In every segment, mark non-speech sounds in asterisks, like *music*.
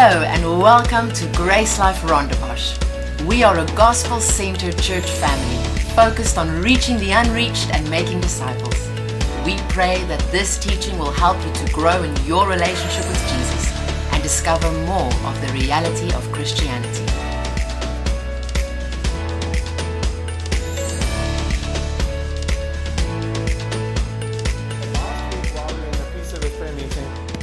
Hello and welcome to GraceLife Rondebosch. We are a gospel centered church family focused on reaching the unreached and making disciples. We pray that this teaching will help you to grow in your relationship with Jesus and discover more of the reality of Christianity.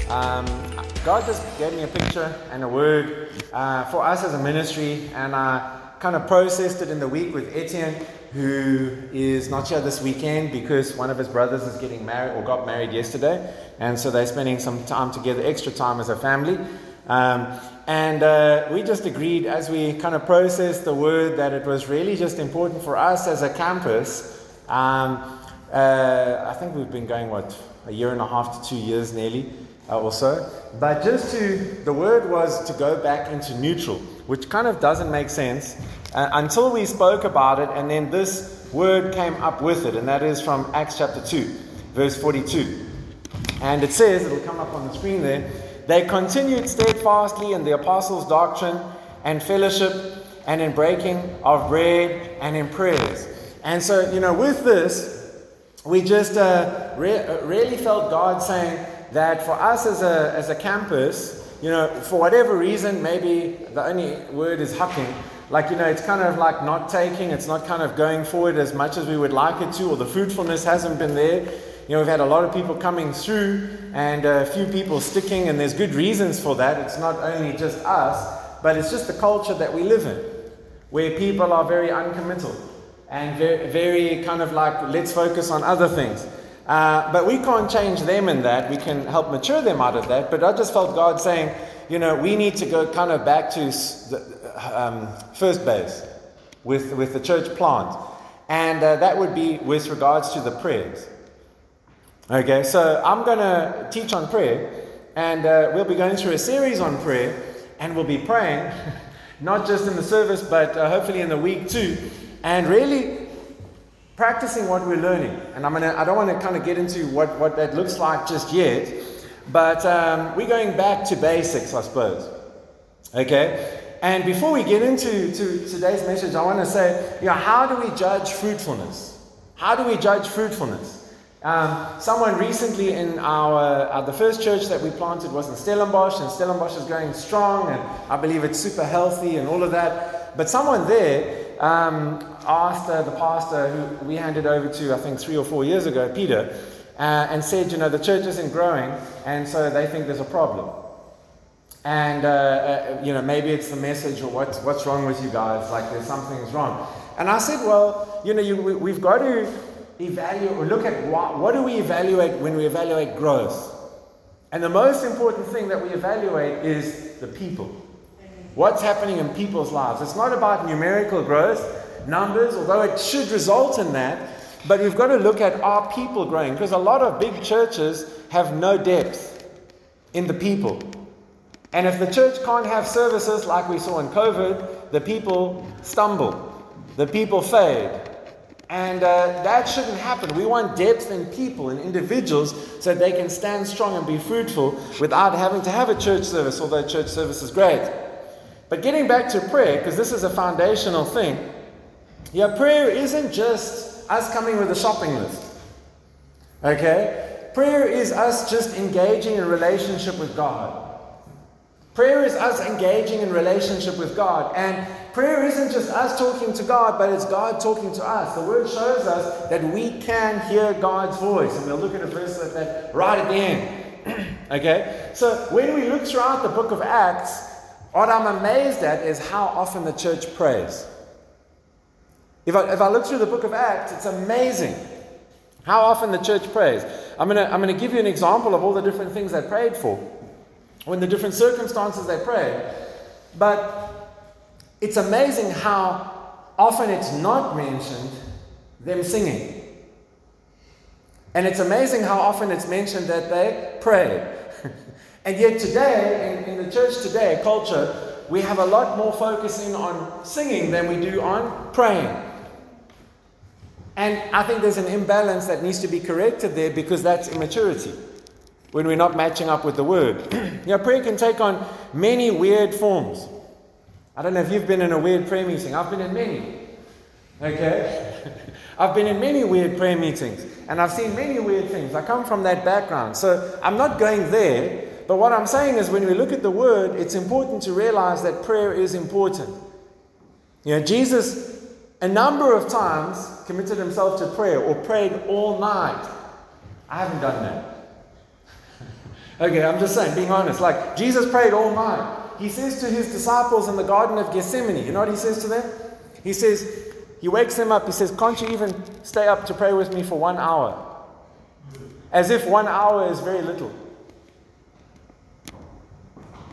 Um, God just gave me a picture and a word uh, for us as a ministry, and I kind of processed it in the week with Etienne, who is not here this weekend because one of his brothers is getting married or got married yesterday, and so they're spending some time together, extra time as a family. Um, and uh, we just agreed as we kind of processed the word that it was really just important for us as a campus. Um, uh, I think we've been going, what, a year and a half to two years nearly uh, or so. But just to, the word was to go back into neutral, which kind of doesn't make sense uh, until we spoke about it, and then this word came up with it, and that is from Acts chapter 2, verse 42. And it says, it'll come up on the screen there, they continued steadfastly in the apostles' doctrine and fellowship and in breaking of bread and in prayers. And so, you know, with this, we just uh, re- uh, really felt God saying that for us as a, as a campus, you know, for whatever reason, maybe the only word is hucking. Like, you know, it's kind of like not taking, it's not kind of going forward as much as we would like it to, or the fruitfulness hasn't been there. You know, we've had a lot of people coming through and a few people sticking, and there's good reasons for that. It's not only just us, but it's just the culture that we live in, where people are very uncommittal and very, very kind of like, let's focus on other things. Uh, but we can't change them in that. We can help mature them out of that. But I just felt God saying, you know, we need to go kind of back to um, first base with, with the church plant. And uh, that would be with regards to the prayers. Okay, so I'm going to teach on prayer, and uh, we'll be going through a series on prayer, and we'll be praying, *laughs* not just in the service, but uh, hopefully in the week too, and really practicing what we're learning. And I'm gonna, I don't want to kind of get into what, what that looks like just yet, but um, we're going back to basics, I suppose. Okay? And before we get into to today's message, I want to say, you know, how do we judge fruitfulness? How do we judge fruitfulness? Um, someone recently in our uh, the first church that we planted was in Stellenbosch, and Stellenbosch is going strong, and I believe it's super healthy and all of that. But someone there um, asked the pastor who we handed over to, I think three or four years ago, Peter, uh, and said, you know, the church isn't growing, and so they think there's a problem. And, uh, uh, you know, maybe it's the message or what's, what's wrong with you guys, like there's something's wrong. And I said, well, you know, you, we, we've got to evaluate or look at what, what do we evaluate when we evaluate growth. And the most important thing that we evaluate is the people. What's happening in people's lives. It's not about numerical growth, numbers, although it should result in that. But we've got to look at our people growing? Because a lot of big churches have no depth in the people. And if the church can't have services like we saw in COVID, the people stumble, the people fade. And uh, that shouldn't happen. We want depth in people and individuals so they can stand strong and be fruitful without having to have a church service, although church service is great. But getting back to prayer, because this is a foundational thing, yeah, prayer isn't just us coming with a shopping list. Okay? Prayer is us just engaging in relationship with God. Prayer is us engaging in relationship with God. And prayer isn't just us talking to God, but it's God talking to us. The word shows us that we can hear God's voice. And we'll look at a verse like that right at the end. *clears throat* okay? So when we look throughout the book of Acts, what I'm amazed at is how often the church prays. If I, if I look through the book of Acts, it's amazing how often the church prays. I'm going to I'm to give you an example of all the different things they prayed for, or in the different circumstances they prayed. But it's amazing how often it's not mentioned them singing. And it's amazing how often it's mentioned that they prayed. And yet, today, in, in the church today, culture, we have a lot more focusing on singing than we do on praying. And I think there's an imbalance that needs to be corrected there because that's immaturity. when we're not matching up with the word. *clears throat* you know, prayer can take on many weird forms. I don't know if you've been in a weird prayer meeting. I've been in many. Okay? *laughs* I've been in many weird prayer meetings and I've seen many weird things. I come from that background. So I'm not going there. But what I'm saying is when we look at the word, it's important to realize that prayer is important. You know, Jesus, a number of times, committed himself to prayer or prayed all night. I haven't done that. *laughs* okay, I'm just saying, being honest. Like, Jesus prayed all night. He says to his disciples in the Garden of Gethsemane, you know what he says to them? He says, he wakes them up. He says, Can't you even stay up to pray with me for one hour? As if one hour is very little.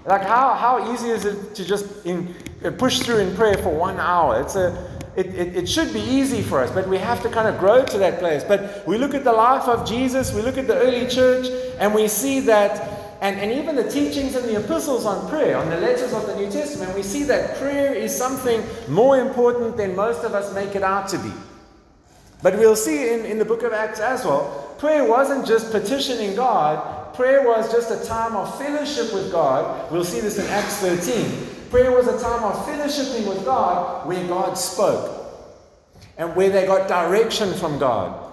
Like, how, how easy is it to just in, uh, push through in prayer for one hour? It's a, it, it, it should be easy for us, but we have to kind of grow to that place. But we look at the life of Jesus, we look at the early church, and we see that and, and even the teachings in the epistles on prayer, on the letters of the New Testament, we see that prayer is something more important than most of us make it out to be. But we'll see in, in the book of Acts as well, prayer wasn't just petitioning God, prayer was just a time of fellowship with God. We'll see this in Acts 13. Prayer was a time of fellowshipping with God where God spoke and where they got direction from God.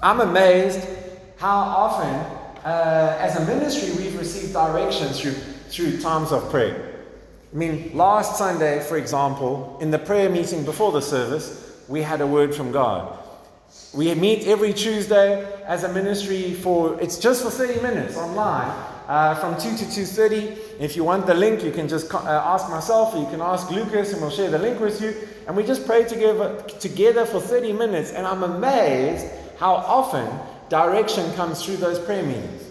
I'm amazed how often uh, as a ministry, we've received direction through, through times of prayer. I mean, last Sunday, for example, in the prayer meeting before the service, we had a word from God. We meet every Tuesday as a ministry for, it's just for 30 minutes online. Uh, from 2 to 2.30 if you want the link you can just uh, ask myself or you can ask lucas and we'll share the link with you and we just pray together, together for 30 minutes and i'm amazed how often direction comes through those prayer meetings.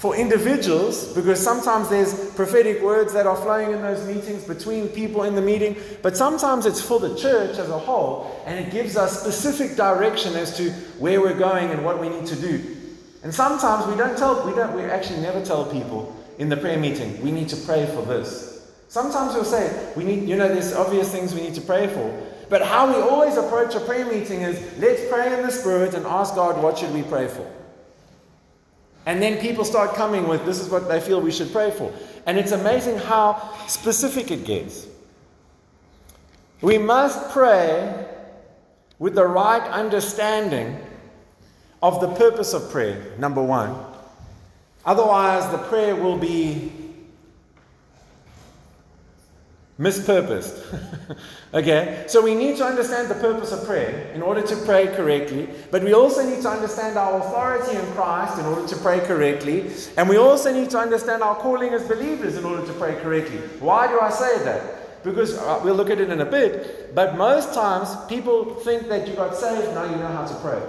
For individuals, because sometimes there's prophetic words that are flowing in those meetings between people in the meeting, but sometimes it's for the church as a whole, and it gives us specific direction as to where we're going and what we need to do. And sometimes we don't tell, we don't, we actually never tell people in the prayer meeting, we need to pray for this. Sometimes we'll say, we need, you know, there's obvious things we need to pray for. But how we always approach a prayer meeting is let's pray in the Spirit and ask God, what should we pray for? And then people start coming with this is what they feel we should pray for. And it's amazing how specific it gets. We must pray with the right understanding of the purpose of prayer, number one. Otherwise, the prayer will be mispurposed. *laughs* okay? So we need to understand the purpose of prayer in order to pray correctly, but we also need to understand our authority in Christ in order to pray correctly, and we also need to understand our calling as believers in order to pray correctly. Why do I say that? Because uh, we'll look at it in a bit, but most times people think that you got saved, now you know how to pray.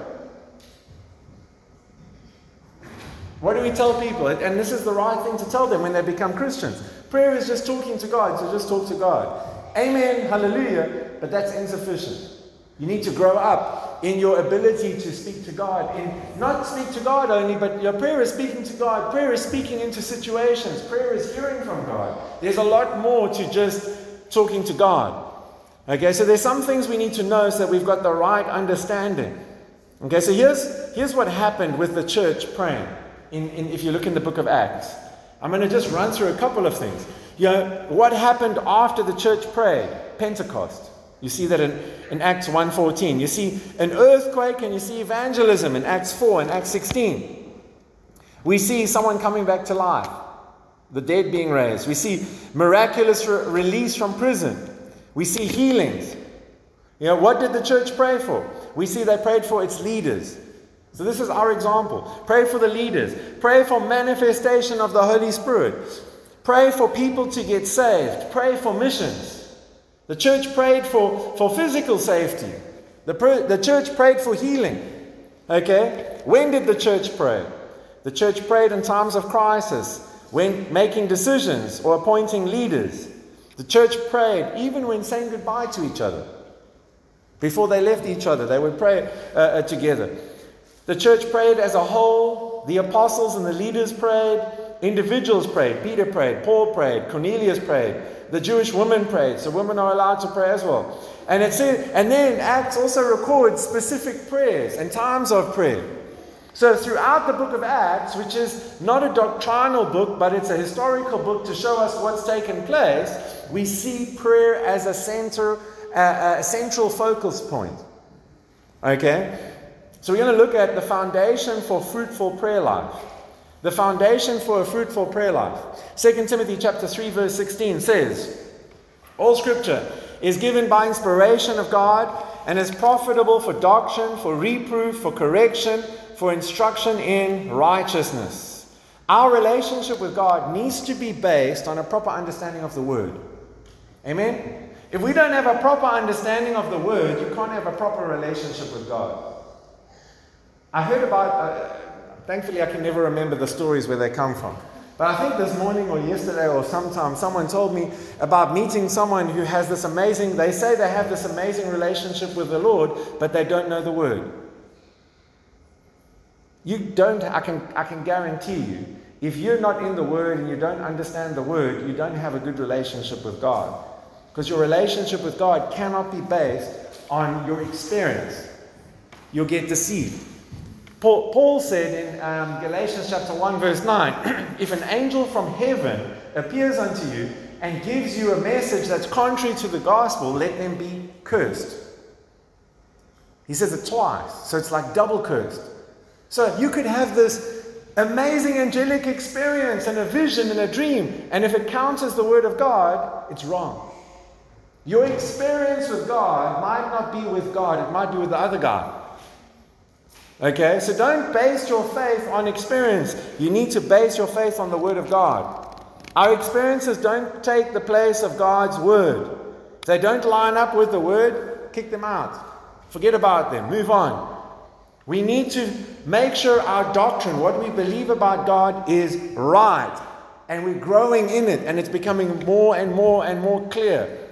What do we tell people? And this is the right thing to tell them when they become Christians. Prayer is just talking to God, so just talk to God. Amen, hallelujah, but that's insufficient. You need to grow up in your ability to speak to God. In not speak to God only, but your prayer is speaking to God. Prayer is speaking into situations. Prayer is hearing from God. There's a lot more to just talking to God. Okay, so there's some things we need to know so that we've got the right understanding. Okay, so here's, here's what happened with the church praying. In, in, if you look in the book of Acts, I'm going to just run through a couple of things. You know, what happened after the church prayed? Pentecost. You see that in, in Acts 1.14. You see an earthquake and you see evangelism in Acts 4 and Acts 16. We see someone coming back to life, the dead being raised. We see miraculous re- release from prison. We see healings. You know, what did the church pray for? We see they prayed for its leaders. So, this is our example. Pray for the leaders, pray for manifestation of the Holy Spirit, pray for people to get saved, pray for missions. The church prayed for, for physical safety, the, the church prayed for healing. Okay? When did the church pray? The church prayed in times of crisis, when making decisions or appointing leaders. The church prayed even when saying goodbye to each other. Before they left each other, they would pray uh, uh, together. The church prayed as a whole. The apostles and the leaders prayed. Individuals prayed. Peter prayed. Paul prayed. Cornelius prayed. The Jewish women prayed. So women are allowed to pray as well. And it said, and then Acts also records specific prayers and times of prayer. So, throughout the book of Acts, which is not a doctrinal book, but it's a historical book to show us what's taken place, we see prayer as a, center, uh, a central focus point. Okay? So, we're going to look at the foundation for fruitful prayer life. The foundation for a fruitful prayer life. 2 Timothy chapter 3 verse 16 says, All scripture is given by inspiration of God and is profitable for doctrine, for reproof, for correction, for instruction in righteousness. Our relationship with God needs to be based on a proper understanding of the Word. Amen? If we don't have a proper understanding of the Word, you can't have a proper relationship with God. I heard about, uh, thankfully, I can never remember the stories where they come from. But I think this morning or yesterday or sometime someone told me about meeting someone who has this amazing, they say they have this amazing relationship with the Lord, but they don't know the Word. You don't, I can, I can guarantee you, if you're not in the Word and you don't understand the Word, you don't have a good relationship with God. Because your relationship with God cannot be based on your experience. You'll get deceived. Paul, Paul said in um, Galatians chapter 1, verse 9 *clears throat* if an angel from heaven appears unto you and gives you a message that's contrary to the gospel, let them be cursed. He says it twice, so it's like double cursed. So you could have this amazing angelic experience and a vision and a dream, and if it counters the word of God, it's wrong. Your experience with God might not be with God, it might be with the other guy. Okay, so don't base your faith on experience. You need to base your faith on the Word of God. Our experiences don't take the place of God's Word. If they don't line up with the Word, kick them out. Forget about them. Move on. We need to make sure our doctrine, what we believe about God, is right. And we're growing in it, and it's becoming more and more and more clear.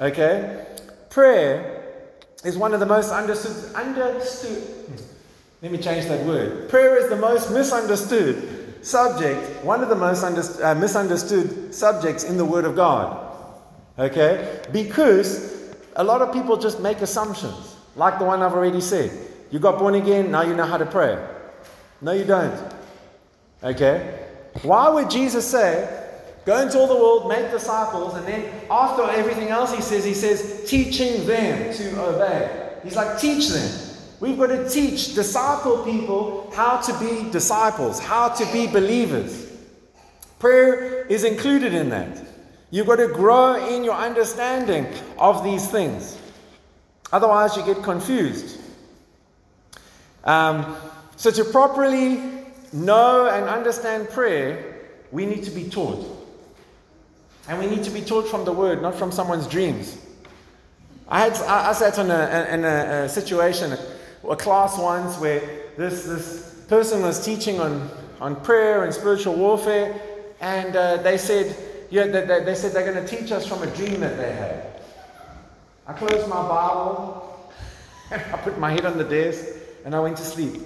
Okay? Prayer is one of the most understood. understood let me change that word. Prayer is the most misunderstood subject, one of the most under, uh, misunderstood subjects in the Word of God. Okay? Because a lot of people just make assumptions, like the one I've already said. You got born again, now you know how to pray. No, you don't. Okay? Why would Jesus say, Go into all the world, make disciples, and then after everything else he says, he says, teaching them to obey. He's like, teach them. We've got to teach, disciple people how to be disciples, how to be believers. Prayer is included in that. You've got to grow in your understanding of these things. Otherwise, you get confused. Um, so, to properly know and understand prayer, we need to be taught. And we need to be taught from the Word, not from someone's dreams. I, had, I, I sat in, a, in a, a situation, a, class once, where this, this person was teaching on, on prayer and spiritual warfare, and uh, they said, yeah, they, they, they said they're going to teach us from a dream that they had. I closed my Bible, and *laughs* I put my head on the desk, and I went to sleep.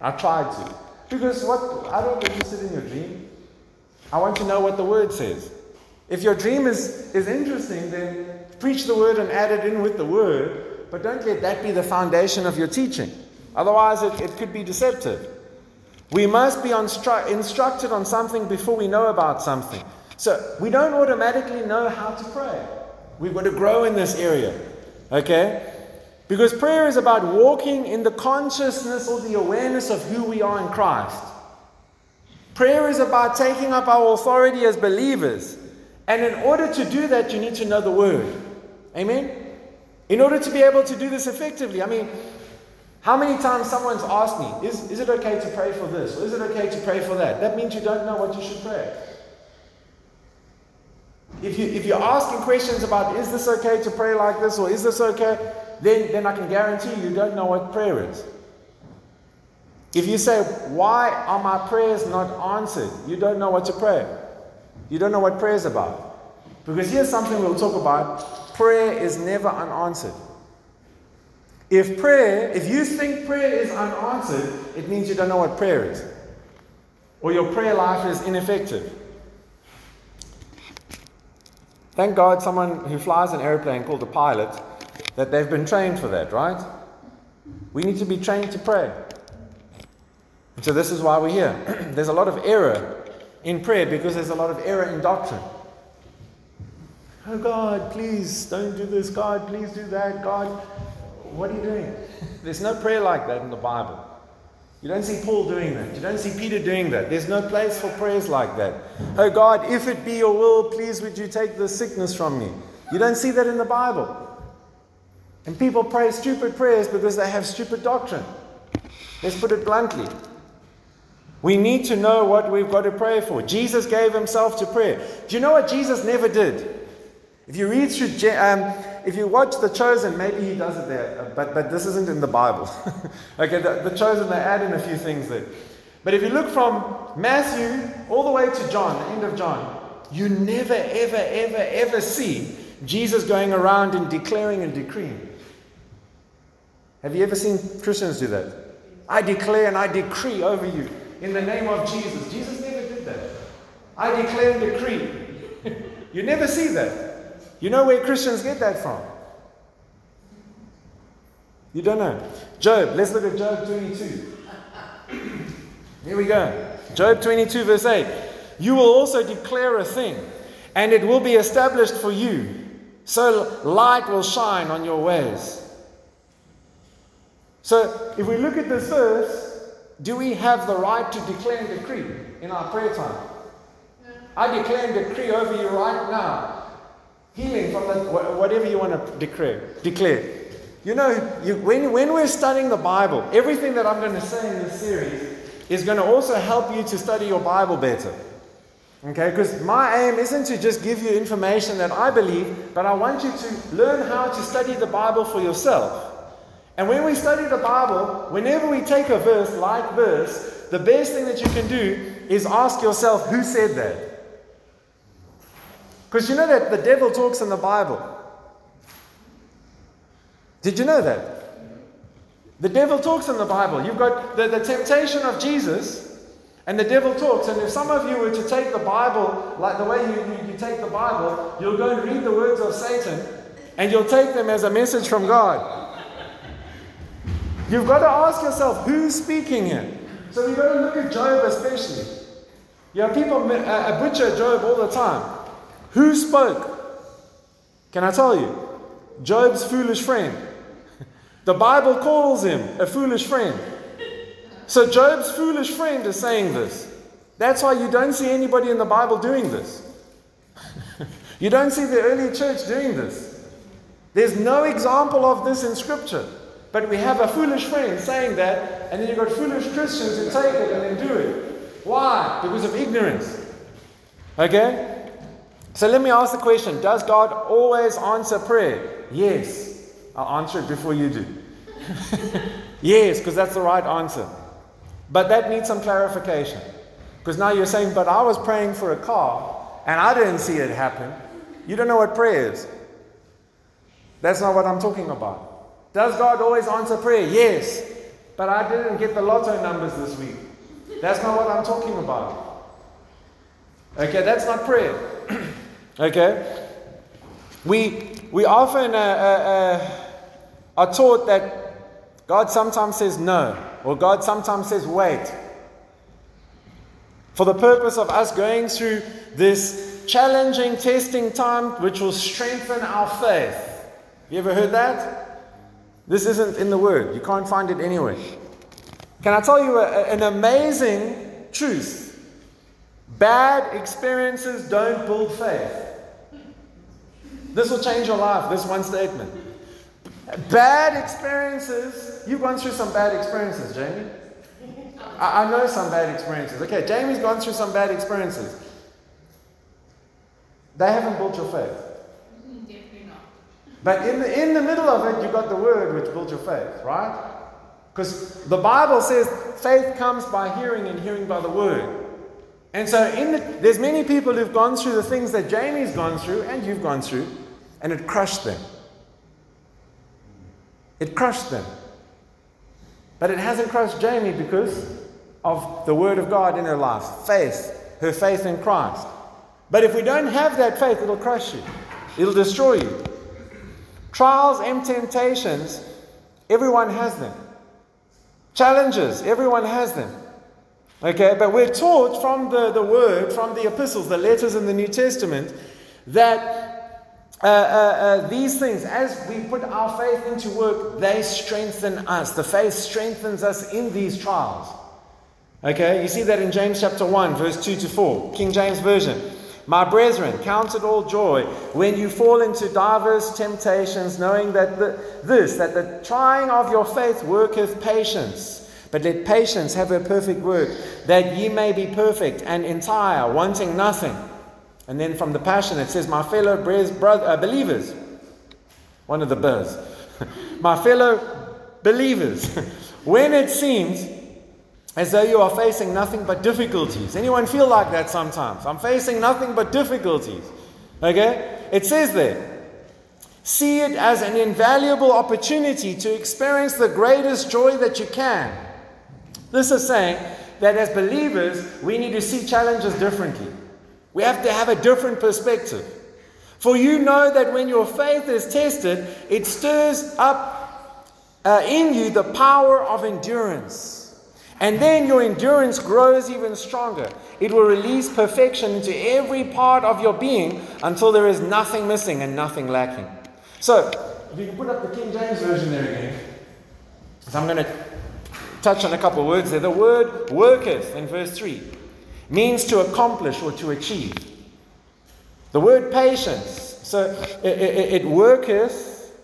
I tried to. Because what I don't interested in your dream. I want to know what the word says. If your dream is, is interesting, then preach the word and add it in with the word, but don't let that be the foundation of your teaching. Otherwise, it, it could be deceptive. We must be instru- instructed on something before we know about something. So we don't automatically know how to pray. We've got to grow in this area. Okay? Because prayer is about walking in the consciousness or the awareness of who we are in Christ. Prayer is about taking up our authority as believers. And in order to do that, you need to know the Word. Amen? In order to be able to do this effectively, I mean, how many times someone's asked me, is, is it okay to pray for this? Or is it okay to pray for that? That means you don't know what you should pray. If, you, if you're asking questions about, is this okay to pray like this, or is this okay, then, then I can guarantee you, you don't know what prayer is. If you say, Why are my prayers not answered? You don't know what to pray. You don't know what prayer is about. Because here's something we'll talk about prayer is never unanswered. If prayer, if you think prayer is unanswered, it means you don't know what prayer is. Or your prayer life is ineffective. Thank God someone who flies an airplane called a pilot that they've been trained for that, right? We need to be trained to pray. So, this is why we're here. *clears throat* there's a lot of error in prayer because there's a lot of error in doctrine. Oh, God, please don't do this. God, please do that. God, what are you doing? *laughs* There's no prayer like that in the Bible. You don't see Paul doing that. You don't see Peter doing that. There's no place for prayers like that. Oh God, if it be your will, please would you take the sickness from me. You don't see that in the Bible. And people pray stupid prayers because they have stupid doctrine. Let's put it bluntly. We need to know what we've got to pray for. Jesus gave himself to prayer. Do you know what Jesus never did? If you read through, um, if you watch The Chosen, maybe he does it there, but, but this isn't in the Bible. *laughs* okay, the, the Chosen, they add in a few things there. But if you look from Matthew all the way to John, the end of John, you never, ever, ever, ever see Jesus going around and declaring and decreeing. Have you ever seen Christians do that? I declare and I decree over you in the name of Jesus. Jesus never did that. I declare and decree. *laughs* you never see that. You know where Christians get that from? You don't know. Job, let's look at Job 22. *coughs* Here we go. Job 22, verse 8. You will also declare a thing, and it will be established for you. So light will shine on your ways. So if we look at this verse, do we have the right to declare and decree in our prayer time? I declare and decree over you right now Healing from the, whatever you want to declare. Declare. You know, you, when, when we're studying the Bible, everything that I'm going to say in this series is going to also help you to study your Bible better. Okay, because my aim isn't to just give you information that I believe, but I want you to learn how to study the Bible for yourself. And when we study the Bible, whenever we take a verse like this, the best thing that you can do is ask yourself, who said that? Because you know that the devil talks in the Bible. Did you know that? The devil talks in the Bible. You've got the, the temptation of Jesus, and the devil talks. And if some of you were to take the Bible, like the way you, you, you take the Bible, you'll go and read the words of Satan, and you'll take them as a message from God. You've got to ask yourself, who's speaking here? So you've got to look at Job especially. You know, people uh, butcher Job all the time. Who spoke? Can I tell you? Job's foolish friend. The Bible calls him a foolish friend. So Job's foolish friend is saying this. That's why you don't see anybody in the Bible doing this. *laughs* you don't see the early church doing this. There's no example of this in Scripture. But we have a foolish friend saying that, and then you've got foolish Christians who take it and then do it. Why? Because of ignorance. Okay? So let me ask the question Does God always answer prayer? Yes. I'll answer it before you do. *laughs* yes, because that's the right answer. But that needs some clarification. Because now you're saying, but I was praying for a car and I didn't see it happen. You don't know what prayer is. That's not what I'm talking about. Does God always answer prayer? Yes. But I didn't get the lotto numbers this week. That's not what I'm talking about. Okay, that's not prayer. *clears throat* Okay? We, we often uh, uh, uh, are taught that God sometimes says no, or God sometimes says wait. For the purpose of us going through this challenging testing time, which will strengthen our faith. You ever heard that? This isn't in the Word, you can't find it anywhere. Can I tell you a, an amazing truth? Bad experiences don't build faith. This will change your life, this one statement. Bad experiences. You've gone through some bad experiences, Jamie. I, I know some bad experiences. Okay, Jamie's gone through some bad experiences. They haven't built your faith. Definitely not. But in the, in the middle of it, you've got the word which builds your faith, right? Because the Bible says faith comes by hearing and hearing by the word. And so the, there's many people who've gone through the things that Jamie's gone through and you've gone through, and it crushed them. It crushed them. But it hasn't crushed Jamie because of the Word of God in her life, faith, her faith in Christ. But if we don't have that faith, it'll crush you, it'll destroy you. Trials and temptations, everyone has them. Challenges, everyone has them. Okay, but we're taught from the, the word, from the epistles, the letters in the New Testament, that uh, uh, uh, these things, as we put our faith into work, they strengthen us. The faith strengthens us in these trials. Okay, you see that in James chapter 1, verse 2 to 4, King James Version. My brethren, count it all joy when you fall into diverse temptations, knowing that the, this, that the trying of your faith worketh patience. But let patience have her perfect work, that ye may be perfect and entire, wanting nothing. And then from the Passion, it says, My fellow uh, believers, one of the birds, *laughs* my fellow believers, *laughs* when it seems as though you are facing nothing but difficulties. Anyone feel like that sometimes? I'm facing nothing but difficulties. Okay? It says there, see it as an invaluable opportunity to experience the greatest joy that you can. This is saying that as believers, we need to see challenges differently. We have to have a different perspective. For you know that when your faith is tested, it stirs up uh, in you the power of endurance. And then your endurance grows even stronger. It will release perfection into every part of your being until there is nothing missing and nothing lacking. So, if you can put up the King James Version there again. I'm going to touch on a couple words there. The word worketh in verse 3 means to accomplish or to achieve. The word patience, so it, it, it worketh,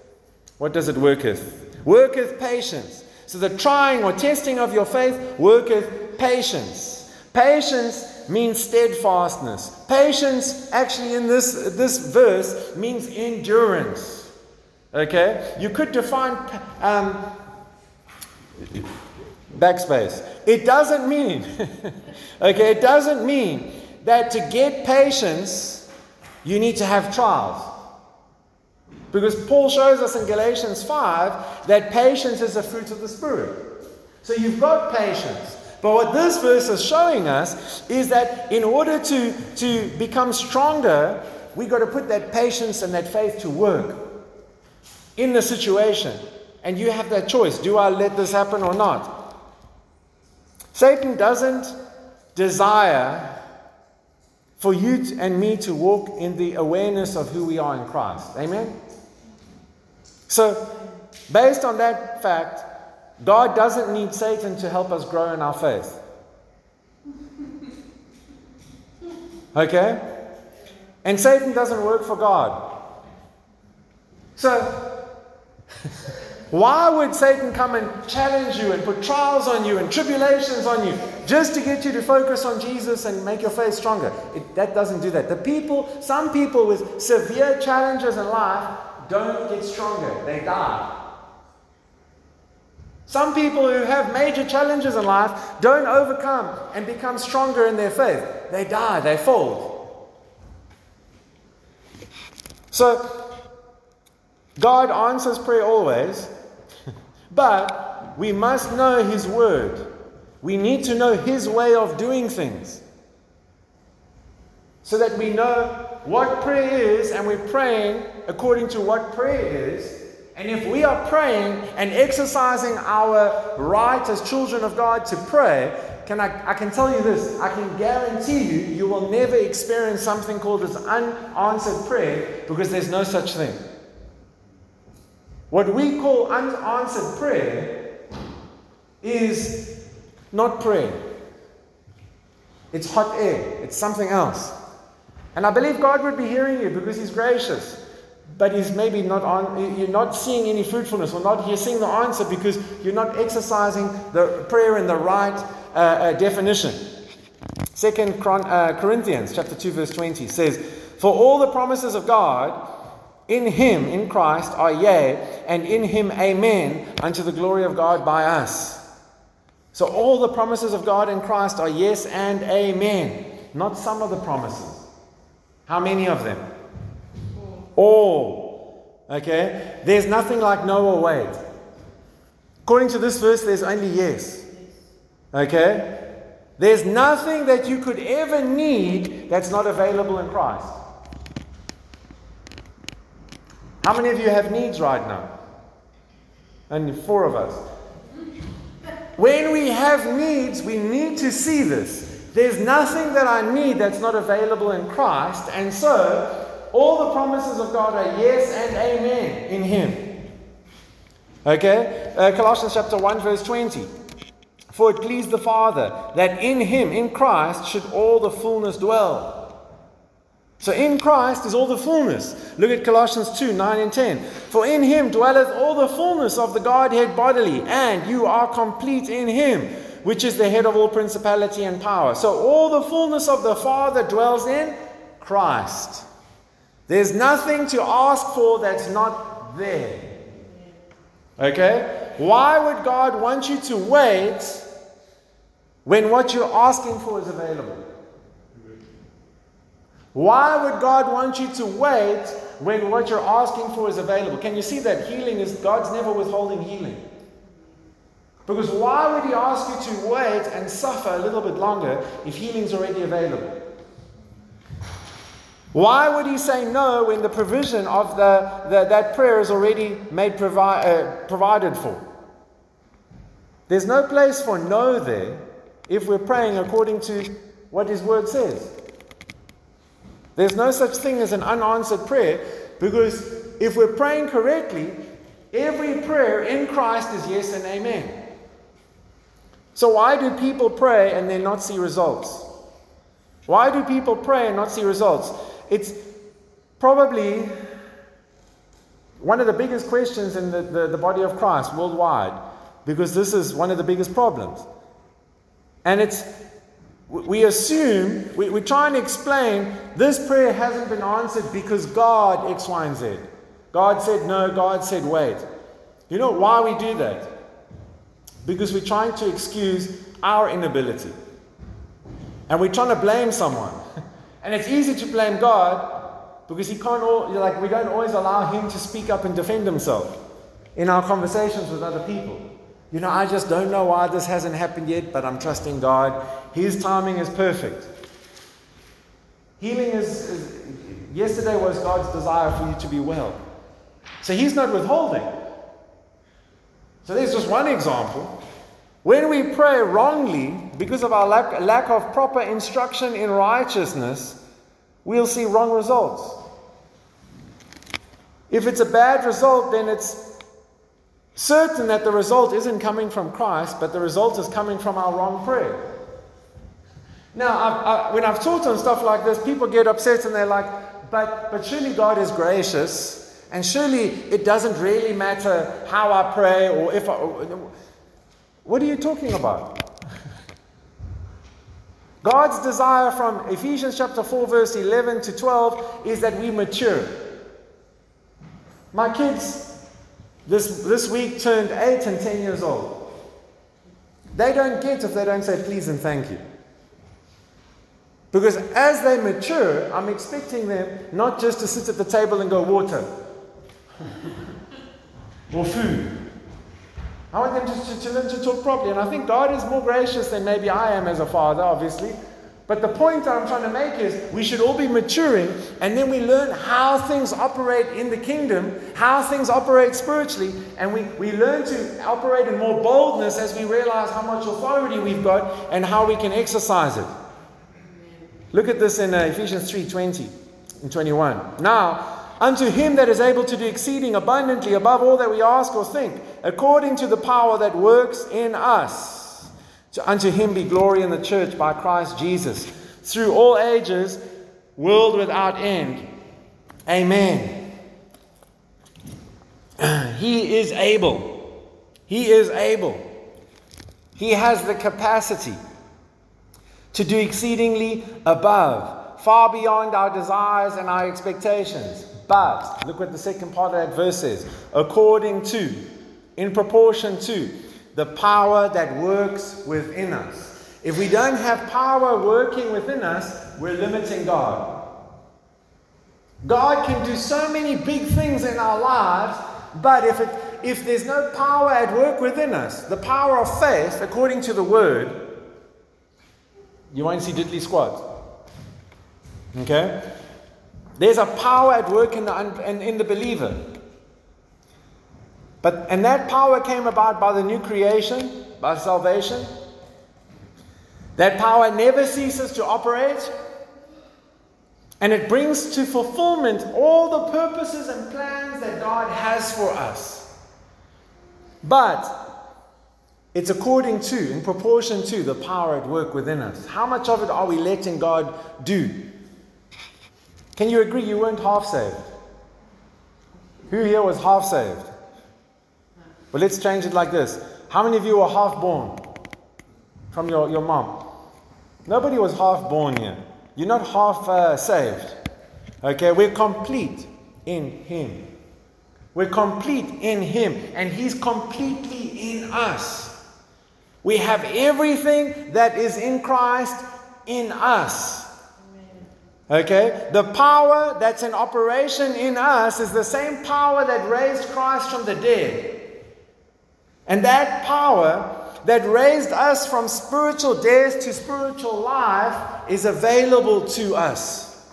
what does it worketh? Worketh patience. So the trying or testing of your faith worketh patience. Patience means steadfastness. Patience, actually, in this, this verse, means endurance. Okay? You could define um, backspace. It doesn't mean, *laughs* okay, it doesn't mean that to get patience, you need to have trials. Because Paul shows us in Galatians 5 that patience is a fruit of the Spirit. So you've got patience. But what this verse is showing us is that in order to, to become stronger, we've got to put that patience and that faith to work in the situation. And you have that choice do I let this happen or not? Satan doesn't desire for you and me to walk in the awareness of who we are in Christ. Amen? So, based on that fact, God doesn't need Satan to help us grow in our faith. Okay? And Satan doesn't work for God. So, *laughs* why would Satan come and challenge you and put trials on you and tribulations on you just to get you to focus on Jesus and make your faith stronger? It, that doesn't do that. The people, some people with severe challenges in life, don't get stronger, they die. Some people who have major challenges in life don't overcome and become stronger in their faith. They die, they fold. So, God answers prayer always, but we must know His word. We need to know His way of doing things so that we know what prayer is and we're praying according to what prayer is. And if we are praying and exercising our right as children of God to pray, can I, I can tell you this, I can guarantee you, you will never experience something called as unanswered prayer because there's no such thing. What we call unanswered prayer is not prayer. It's hot air. It's something else. And I believe God would be hearing you because He's gracious. But He's maybe not on, you're not seeing any fruitfulness or not you're seeing the answer because you're not exercising the prayer in the right uh, uh, definition. Second uh, Corinthians chapter 2 verse 20 says, For all the promises of God in him, in Christ, are yea, and in him amen, unto the glory of God by us. So all the promises of God in Christ are yes and amen, not some of the promises. How many of them? All. Okay? There's nothing like no or wait. According to this verse, there's only yes. Okay? There's nothing that you could ever need that's not available in Christ. How many of you have needs right now? Only four of us. when we have needs, we need to see this. There's nothing that I need that's not available in Christ, and so all the promises of God are yes and amen in Him. Okay? Uh, Colossians chapter 1, verse 20. For it pleased the Father that in Him, in Christ, should all the fullness dwell. So in Christ is all the fullness. Look at Colossians 2 9 and 10. For in him dwelleth all the fullness of the Godhead bodily, and you are complete in him, which is the head of all principality and power. So all the fullness of the Father dwells in Christ. There's nothing to ask for that's not there. Okay? Why would God want you to wait when what you're asking for is available? Why would God want you to wait when what you're asking for is available? Can you see that healing is God's never withholding healing? Because why would He ask you to wait and suffer a little bit longer if healing's already available? Why would He say no when the provision of the, the that prayer is already made provi- uh, provided for? There's no place for no there if we're praying according to what His Word says. There's no such thing as an unanswered prayer because if we're praying correctly, every prayer in Christ is yes and amen. So, why do people pray and then not see results? Why do people pray and not see results? It's probably one of the biggest questions in the, the, the, body of Christ worldwide because this is one of the biggest problems. And it's we assume, we, we try and explain this prayer hasn't been answered because God X, Y, and Z. God said no, God said wait. You know why we do that? Because we're trying to excuse our inability. And we're trying to blame someone. *laughs* And it's easy to blame God because he can't all, like we don't always allow him to speak up and defend himself in our conversations with other people. You know, I just don't know why this hasn't happened yet, but I'm trusting God. His timing is perfect. Healing is, is, yesterday was God's desire for you to be well. So He's not withholding. So there's just one example. When we pray wrongly because of our lack, lack of proper instruction in righteousness, we'll see wrong results. If it's a bad result, then it's certain that the result isn't coming from Christ, but the result is coming from our wrong prayer. Now, I've, I, when I've taught on stuff like this, people get upset and they're like, but, but surely God is gracious, and surely it doesn't really matter how I pray or if I. What are you talking about? God's desire from Ephesians chapter 4, verse 11 to 12 is that we mature. My kids, this, this week turned 8 and 10 years old. They don't get if they don't say please and thank you. Because as they mature, I'm expecting them not just to sit at the table and go water *laughs* or food. I want them to, to, to learn to talk properly. And I think God is more gracious than maybe I am as a father, obviously. But the point that I'm trying to make is we should all be maturing and then we learn how things operate in the kingdom, how things operate spiritually, and we, we learn to operate in more boldness as we realize how much authority we've got and how we can exercise it. Look at this in uh, Ephesians 3 20 and 21. Now, unto him that is able to do exceeding abundantly above all that we ask or think, according to the power that works in us. To unto him be glory in the church by Christ Jesus, through all ages, world without end. Amen. *clears throat* He is able. He is able. He has the capacity to do exceedingly above, far beyond our desires and our expectations. But, look what the second part of that verse says according to, in proportion to, the power that works within us. If we don't have power working within us, we're limiting God. God can do so many big things in our lives, but if, it, if there's no power at work within us, the power of faith, according to the word, you won't see diddly squat. Okay? There's a power at work in the, in, in the believer. But, and that power came about by the new creation by salvation. That power never ceases to operate. And it brings to fulfillment all the purposes and plans that God has for us. But it's according to, in proportion to, the power at work within us. How much of it are we letting God do? Can you agree you weren't half saved? Who here was half saved? Well, let's change it like this. How many of you were half born from your, your mom? Nobody was half born here. You're not half uh, saved. Okay, we're complete in Him. We're complete in Him, and He's completely in us. We have everything that is in Christ in us. Okay? The power that's in operation in us is the same power that raised Christ from the dead. And that power that raised us from spiritual death to spiritual life is available to us.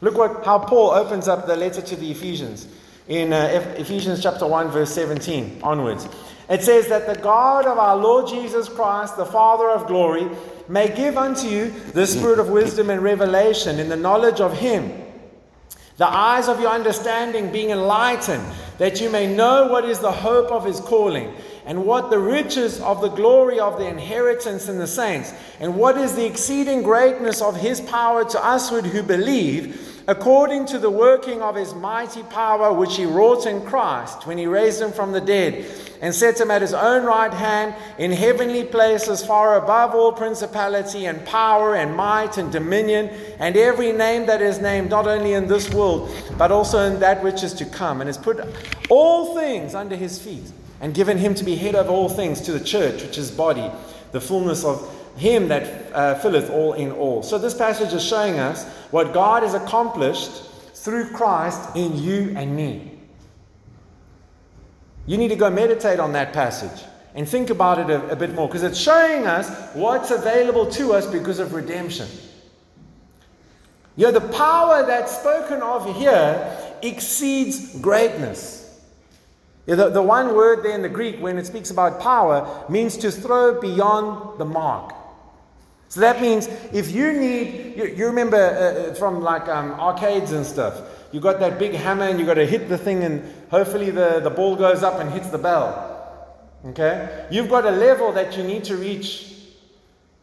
Look what how Paul opens up the letter to the Ephesians in uh, Ephesians chapter 1 verse 17 onwards. It says that the God of our Lord Jesus Christ, the Father of glory, may give unto you the spirit of wisdom and revelation in the knowledge of Him, the eyes of your understanding being enlightened, that you may know what is the hope of His calling, and what the riches of the glory of the inheritance in the saints, and what is the exceeding greatness of His power to us who believe according to the working of his mighty power which he wrought in Christ when he raised him from the dead and set him at his own right hand in heavenly places far above all principality and power and might and dominion and every name that is named not only in this world but also in that which is to come and has put all things under his feet and given him to be head of all things to the church which is body the fullness of him that uh, filleth all in all. So, this passage is showing us what God has accomplished through Christ in you and me. You need to go meditate on that passage and think about it a, a bit more because it's showing us what's available to us because of redemption. You know, the power that's spoken of here exceeds greatness. Yeah, the, the one word there in the Greek, when it speaks about power, means to throw beyond the mark. So that means if you need, you, you remember uh, uh, from like um, arcades and stuff, you got that big hammer and you got to hit the thing and hopefully the, the ball goes up and hits the bell. Okay? You've got a level that you need to reach.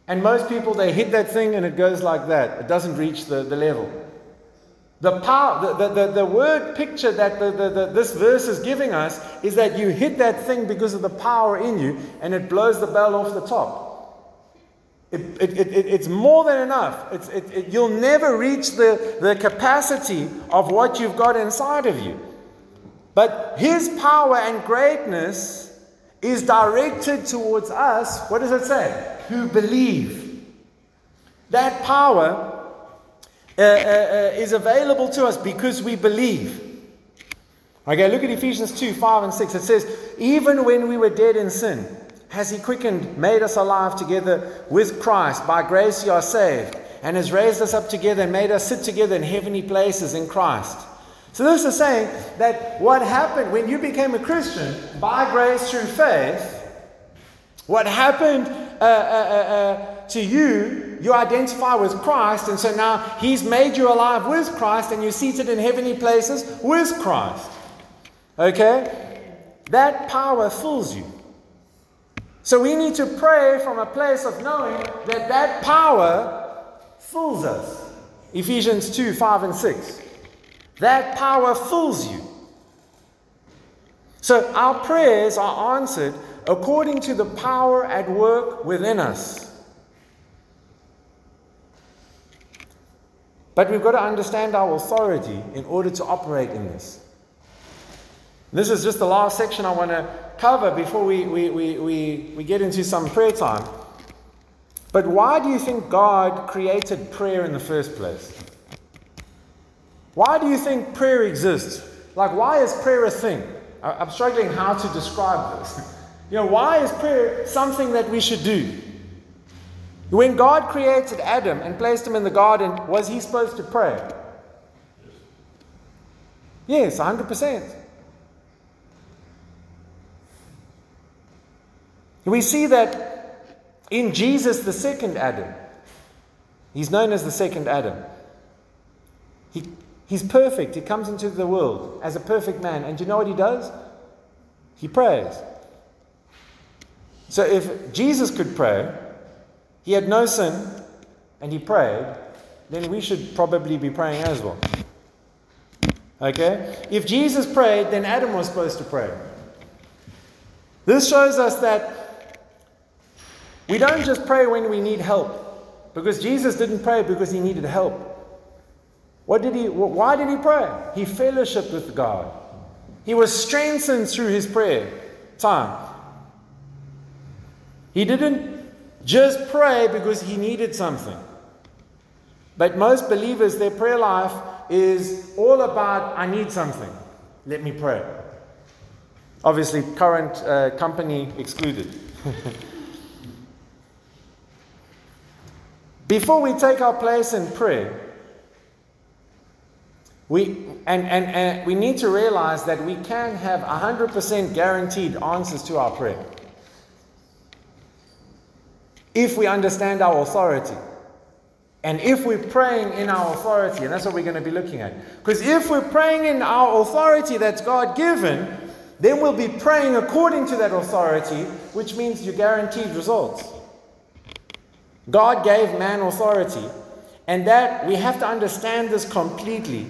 And most people, they hit that thing and it goes like that. It doesn't reach the, the level. The power, the, the, the, word picture that the, the, the, this verse is giving us is that you hit that thing because of the power in you and it blows the bell off the top. It, it, it, it's more than enough. It's, you'll never reach the, the capacity of what you've got inside of you. But His power and greatness is directed towards us. What does it say? Who believe. That power uh, uh, uh, is available to us because we believe. Okay, look at Ephesians 2 5 and 6. It says, Even when we were dead in sin, has He quickened, made us alive together with Christ. By grace you are saved, and has raised us up together and made us sit together in heavenly places in Christ. So, this is saying that what happened when you became a Christian by grace through faith, what happened uh, uh, uh, uh to you, you identify with Christ, and so now He's made you alive with Christ, and you're seated in heavenly places with Christ. Okay? That power fills you. So we need to pray from a place of knowing that that power fills us. Ephesians 2 5 and 6. That power fills you. So our prayers are answered according to the power at work within us. But we've got to understand our authority in order to operate in this. This is just the last section I want to cover before we, we, we, we, we get into some prayer time. But why do you think God created prayer in the first place? Why do you think prayer exists? Like, why is prayer a thing? I'm struggling how to describe this. *laughs* You know, why is prayer something that we should do? When God created Adam and placed him in the garden, was he supposed to pray? Yes, 100%. We see that in Jesus, the second Adam. He's known as the second Adam. He, he's perfect. He comes into the world as a perfect man. And do you know what he does? He prays. So if Jesus could pray, he had no sin, and he prayed, then we should probably be praying as well. Okay? If Jesus prayed, then Adam was supposed to pray. This shows us that we don't just pray when we need help, because Jesus didn't pray because he needed help. What did he, why did he pray? He fellowshiped with God. He was strengthened through his prayer time. He didn't just pray because he needed something. But most believers, their prayer life is all about, I need something. Let me pray. Obviously, current uh, company excluded. *laughs* Before we take our place in prayer, we, and, and, and we need to realize that we can have 100% guaranteed answers to our prayer if we understand our authority. And if we're praying in our authority, and that's what we're going to be looking at. Because if we're praying in our authority that's God given, then we'll be praying according to that authority, which means you're guaranteed results. God gave man authority, and that we have to understand this completely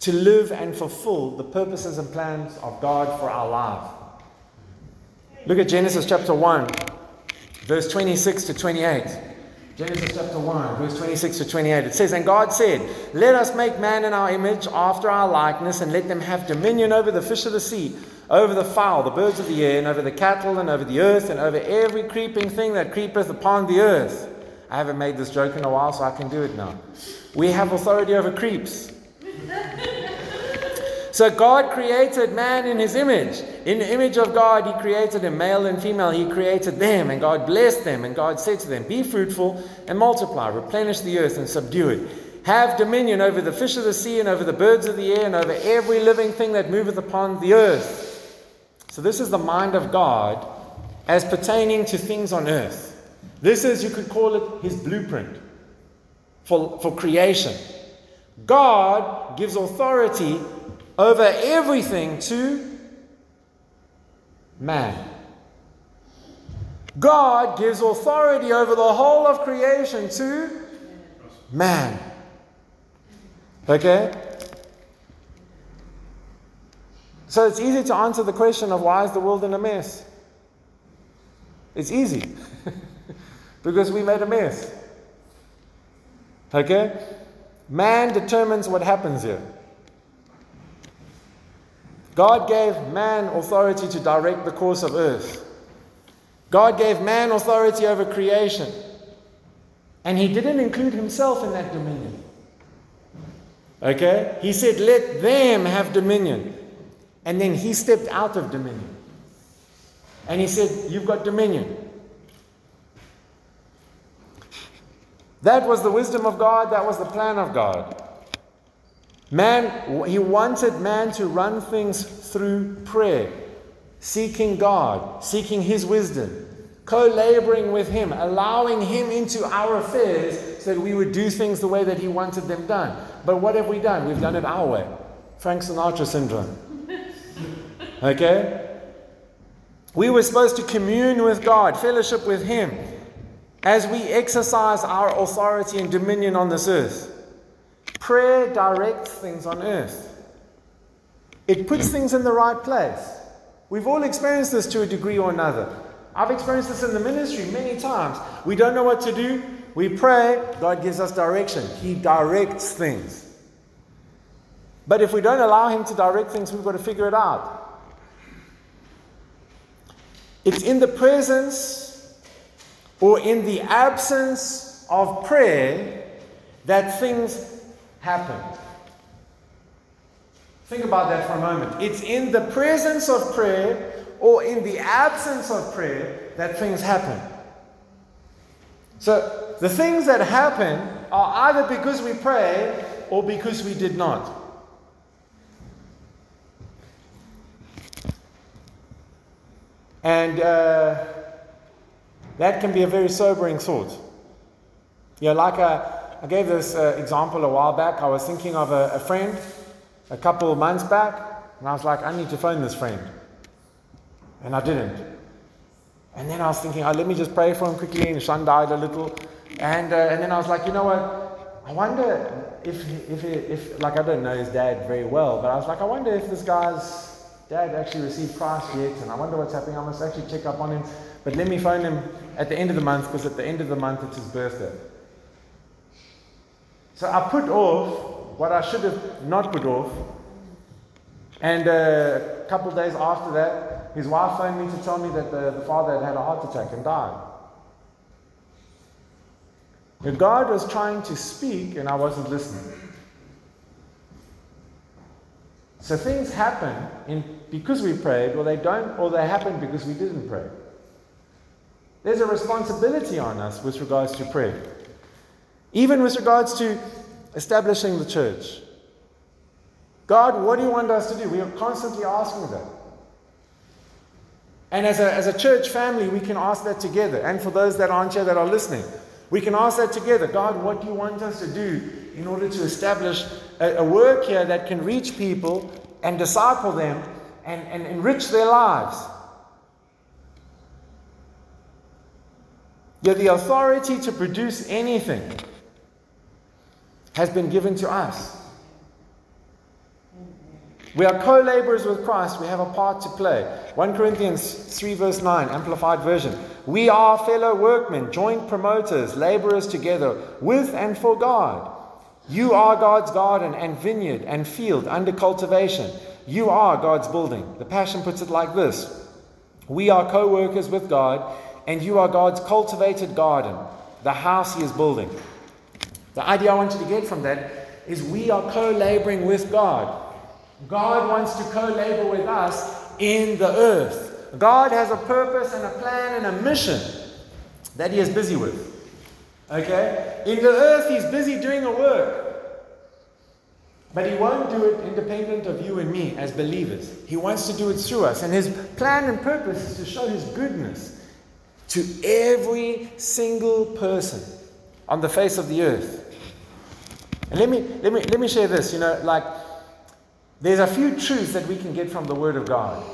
to live and fulfill the purposes and plans of God for our lives. Look at Genesis chapter 1, verse 26 to 28. Genesis chapter 1, verse 26 to 28. It says, And God said, Let us make man in our image, after our likeness, and let them have dominion over the fish of the sea, over the fowl, the birds of the air, and over the cattle, and over the earth, and over every creeping thing that creepeth upon the earth. I haven't made this joke in a while, so I can do it now. We have authority over creeps. So God created man in his image. In the image of God, he created him, male and female, he created them, and God blessed them, and God said to them, Be fruitful and multiply, replenish the earth and subdue it. Have dominion over the fish of the sea, and over the birds of the air, and over every living thing that moveth upon the earth. So, this is the mind of God as pertaining to things on earth. This is, you could call it, his blueprint for, for creation. God gives authority over everything to man. God gives authority over the whole of creation to man. Okay? So it's easy to answer the question of why is the world in a mess? It's easy. *laughs* because we made a mess. Okay? Man determines what happens here. God gave man authority to direct the course of earth. God gave man authority over creation. And he didn't include himself in that dominion. Okay? He said, let them have dominion. And then he stepped out of dominion. And he said, You've got dominion. That was the wisdom of God, that was the plan of God. Man, he wanted man to run things through prayer, seeking God, seeking his wisdom, co laboring with him, allowing him into our affairs so that we would do things the way that he wanted them done. But what have we done? We've done it our way. Frank Sinatra syndrome. Okay? We were supposed to commune with God, fellowship with him, as we exercise our authority and dominion on this earth. Prayer directs things on earth, it puts things in the right place. We've all experienced this to a degree or another. I've experienced this in the ministry many times. We don't know what to do. We pray, God gives us direction. He directs things. But if we don't allow Him to direct things, we've got to figure it out. It's in the presence or in the absence of prayer that things happen. Think about that for a moment. It's in the presence of prayer or in the absence of prayer that things happen. So the things that happen are either because we pray or because we did not. And uh, that can be a very sobering thought. You know, like a, I gave this uh, example a while back. I was thinking of a, a friend a couple of months back, and I was like, I need to phone this friend. And I didn't. And then I was thinking, oh, let me just pray for him quickly, and Sean died a little. And, uh, and then I was like, you know what? I wonder if, if, if, like, I don't know his dad very well, but I was like, I wonder if this guy's dad actually received Christ yet, and I wonder what's happening. I must actually check up on him. But let me phone him at the end of the month, because at the end of the month it's his birthday. So I put off what I should have not put off. And uh, a couple days after that, his wife phoned me to tell me that the, the father had had a heart attack and died. But God was trying to speak, and I wasn't listening. So things happen in, because we prayed, or they don't, or they happen because we didn't pray. There's a responsibility on us with regards to prayer. Even with regards to establishing the church. God, what do you want us to do? We are constantly asking that. And as a, as a church family, we can ask that together. And for those that aren't here that are listening, we can ask that together. God, what do you want us to do in order to establish a, a work here that can reach people and disciple them and, and enrich their lives? Yet the authority to produce anything has been given to us. We are co laborers with Christ. We have a part to play. 1 Corinthians 3, verse 9, Amplified Version. We are fellow workmen, joint promoters, laborers together with and for God. You are God's garden and vineyard and field under cultivation. You are God's building. The Passion puts it like this We are co workers with God, and you are God's cultivated garden, the house He is building. The idea I want you to get from that is we are co laboring with God. God wants to co labor with us in the earth. God has a purpose and a plan and a mission that He is busy with. Okay? In the earth, He's busy doing a work. But He won't do it independent of you and me as believers. He wants to do it through us. And His plan and purpose is to show His goodness to every single person on the face of the earth. And let me, let me, let me share this. You know, like, there's a few truths that we can get from the Word of God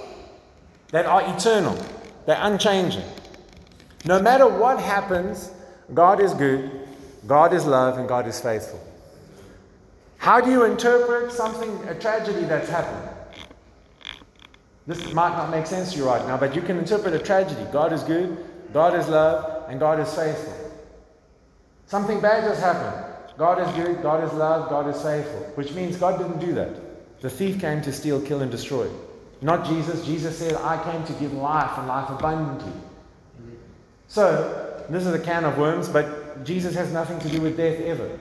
that are eternal, they're unchanging. No matter what happens, God is good, God is love, and God is faithful. How do you interpret something, a tragedy that's happened? This might not make sense to you right now, but you can interpret a tragedy. God is good, God is love, and God is faithful. Something bad just happened. God is good, God is love, God is faithful, which means God didn't do that. The thief came to steal, kill, and destroy. Not Jesus. Jesus said, I came to give life and life abundantly. So, this is a can of worms, but Jesus has nothing to do with death ever.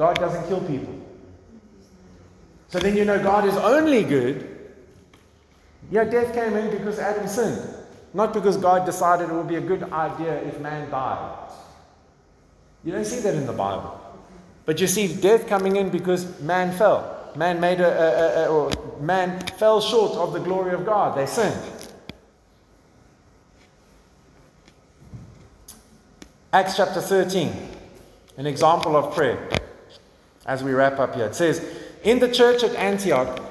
God doesn't kill people. So then you know God is only good. Yeah, death came in because Adam sinned, not because God decided it would be a good idea if man died. You don't see that in the Bible. But you see death coming in because man fell. Man made a, a, a, or man fell short of the glory of God. They sinned. Acts chapter 13, an example of prayer. As we wrap up here, it says, In the church at Antioch,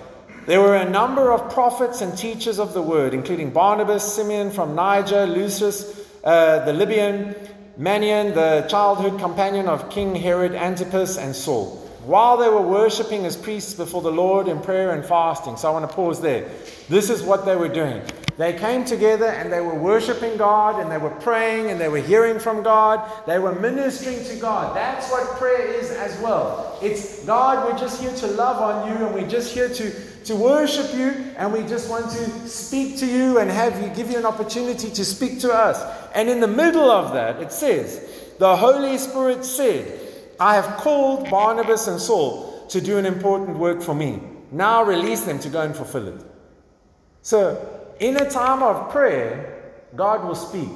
there were a number of prophets and teachers of the word, including Barnabas, Simeon from Niger, Lucius, uh, the Libyan, Manaen, the childhood companion of King Herod Antipas, and Saul. While they were worshipping as priests before the Lord in prayer and fasting. So I want to pause there. This is what they were doing. They came together and they were worshiping God and they were praying and they were hearing from God. They were ministering to God. That's what prayer is as well. It's God, we're just here to love on you and we're just here to, to worship you and we just want to speak to you and have you give you an opportunity to speak to us. And in the middle of that, it says, the Holy Spirit said, I have called Barnabas and Saul to do an important work for me. Now release them to go and fulfill it. So, in a time of prayer, God will speak.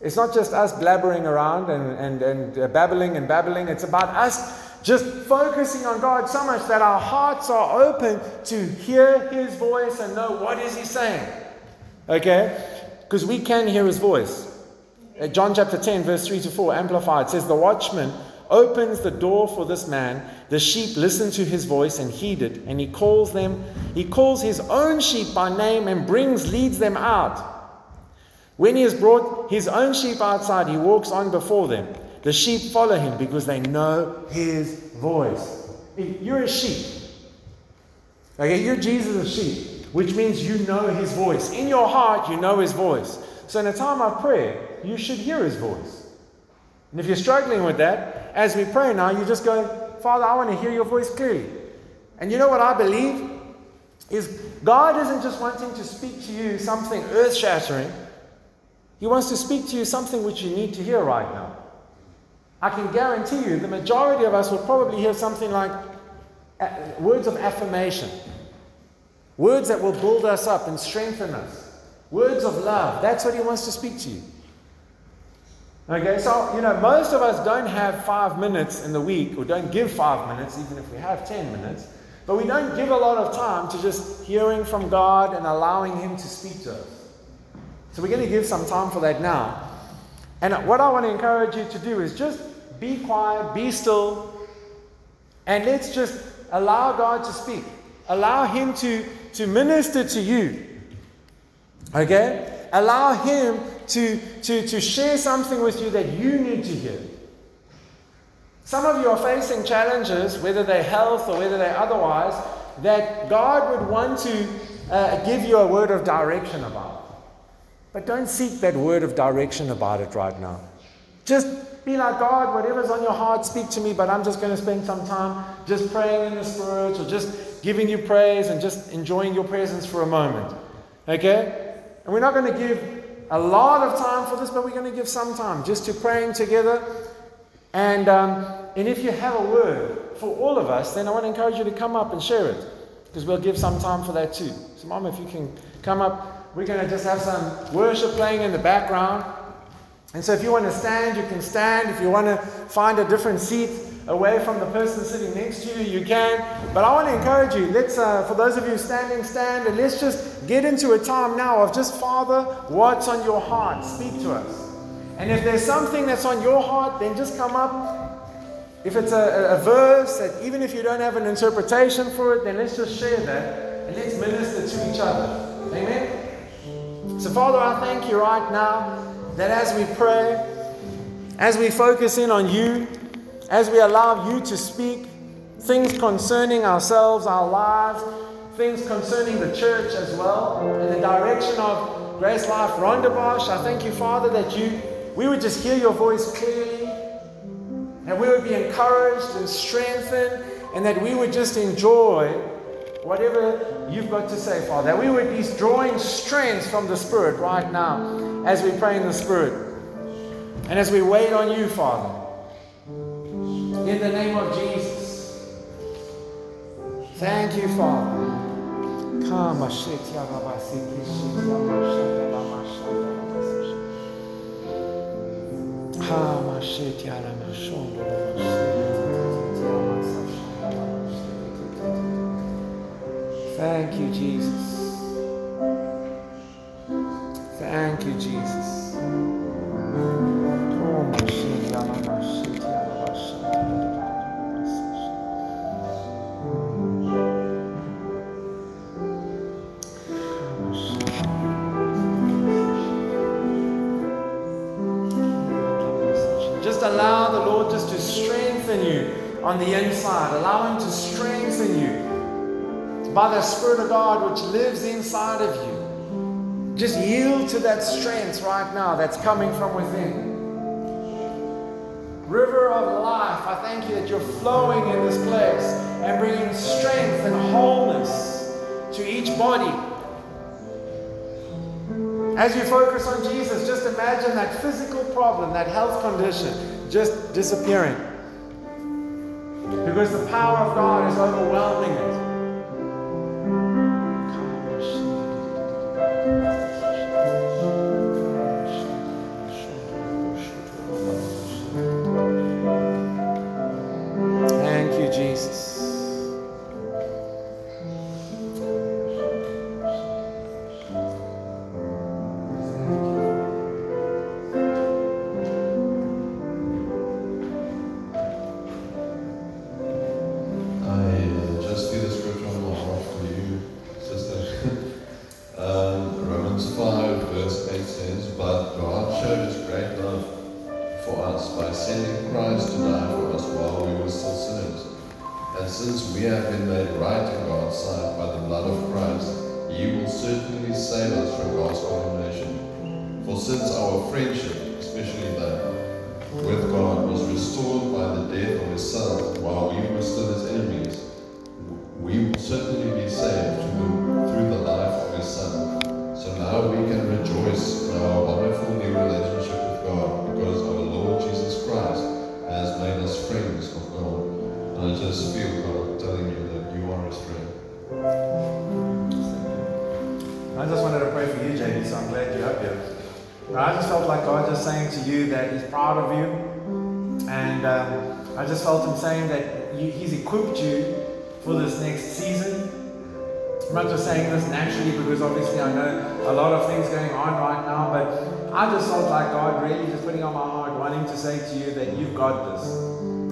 It's not just us blabbering around and, and, and uh, babbling and babbling. It's about us just focusing on God so much that our hearts are open to hear His voice and know what is He saying. Okay? Because we can hear his voice. Uh, John chapter 10, verse 3 to 4, Amplified says, The watchman opens the door for this man. The sheep listen to his voice and heed it, and he calls them, he calls his own sheep by name and brings, leads them out. When he has brought his own sheep outside, he walks on before them. The sheep follow him because they know his voice. You're a sheep. Okay, you're Jesus' sheep, which means you know his voice. In your heart, you know his voice. So in a time of prayer, you should hear his voice. And if you're struggling with that, as we pray now, you just go, Father, I want to hear your voice clearly. And you know what I believe? Is God isn't just wanting to speak to you something earth shattering, He wants to speak to you something which you need to hear right now. I can guarantee you the majority of us will probably hear something like uh, words of affirmation, words that will build us up and strengthen us, words of love. That's what He wants to speak to you. Okay, so, you know, most of us don't have five minutes in the week, or don't give five minutes, even if we have 10 minutes, but we don't give a lot of time to just hearing from God and allowing Him to speak to us. So we're going to give some time for that now. And what I want to encourage you to do is just be quiet, be still, and let's just allow God to speak. Allow Him to, to minister to you. Okay? Allow Him to, to, to share something with you that you need to hear. Some of you are facing challenges, whether they're health or whether they're otherwise, that God would want to uh, give you a word of direction about. But don't seek that word of direction about it right now. Just be like, God, whatever's on your heart, speak to me, but I'm just going to spend some time just praying in the Spirit or just giving you praise and just enjoying your presence for a moment. Okay? And we're not going to give a lot of time for this, but we're going to give some time just to praying together. And, um, and if you have a word for all of us, then I want to encourage you to come up and share it because we'll give some time for that too. So, Mom, if you can come up, we're going to just have some worship playing in the background. And so, if you want to stand, you can stand. If you want to find a different seat, away from the person sitting next to you, you can. But I want to encourage you. Let's, uh, for those of you standing, stand, and let's just get into a time now of just, Father, what's on your heart? Speak to us. And if there's something that's on your heart, then just come up. If it's a, a verse that even if you don't have an interpretation for it, then let's just share that and let's minister to each other. Amen. So, Father, I thank you right now that as we pray, as we focus in on you, as we allow you to speak things concerning ourselves, our lives, things concerning the church as well, in the direction of GraceLife Rondebosch, I thank you, Father, that you we would just hear your voice clearly, and we would be encouraged and strengthened, and that we would just enjoy whatever you've got to say, Father. That we would be drawing strength from the Spirit right now as we pray in the Spirit. And as we wait on you, Father in the name of Jesus. Thank you, Father. Thank you, Jesus. Thank you, Jesus. The inside. Allow Him to strengthen you by the Spirit of God which lives inside of you. Just yield to that strength right now that's coming from within. River of life, I thank you that you're flowing in this place and bringing strength and wholeness to each body. As you focus on Jesus, just imagine that physical problem, that health condition, just disappearing. Because the power of God is overwhelming it. Save us from God's condemnation. For since our friendship, especially that with God, was restored by the death of His Son while we were still His enemies, we will certainly be saved through, the life of His Son. So now we can rejoice in our wonderful new relationship with God because our Lord Jesus Christ has made us friends of God. And I just feel God telling you that you are His friend. I'm glad you're up here. But I just felt like God just saying to you that He's proud of you. And um, I just felt Him saying that you, He's equipped you for this next season. I'm not just saying this naturally because obviously I know a lot of things going on right now, but I just felt like God really just putting on my heart, wanting to say to you that you've got this.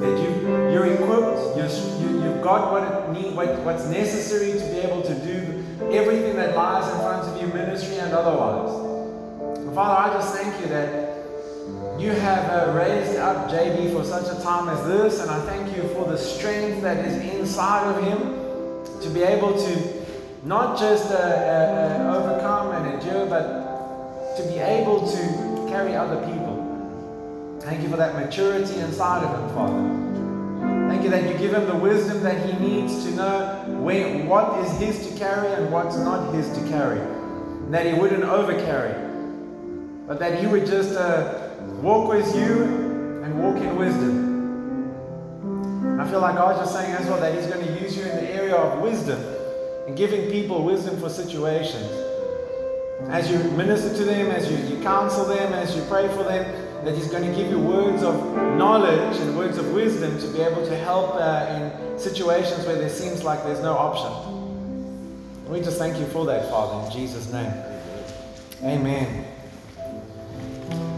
That you, you're equipped, you're, you, you've got what, it need, what, what's necessary to be able to do everything that lies in front of you, ministry and otherwise. And Father, I just thank you that you have uh, raised up JB for such a time as this, and I thank you for the strength that is inside of him to be able to not just uh, uh, uh, overcome and endure, but to be able to carry other people. Thank you for that maturity inside of him, Father. Thank you that you give him the wisdom that he needs to know what is his to carry and what's not his to carry. And that he wouldn't overcarry, but that he would just uh, walk with you and walk in wisdom. I feel like God's just saying as well that he's going to use you in the area of wisdom and giving people wisdom for situations. As you minister to them, as you, you counsel them, as you pray for them, that He's going to give you words of knowledge and words of wisdom to be able to help uh, in situations where there seems like there's no option. We just thank you for that, Father, in Jesus' name. Amen.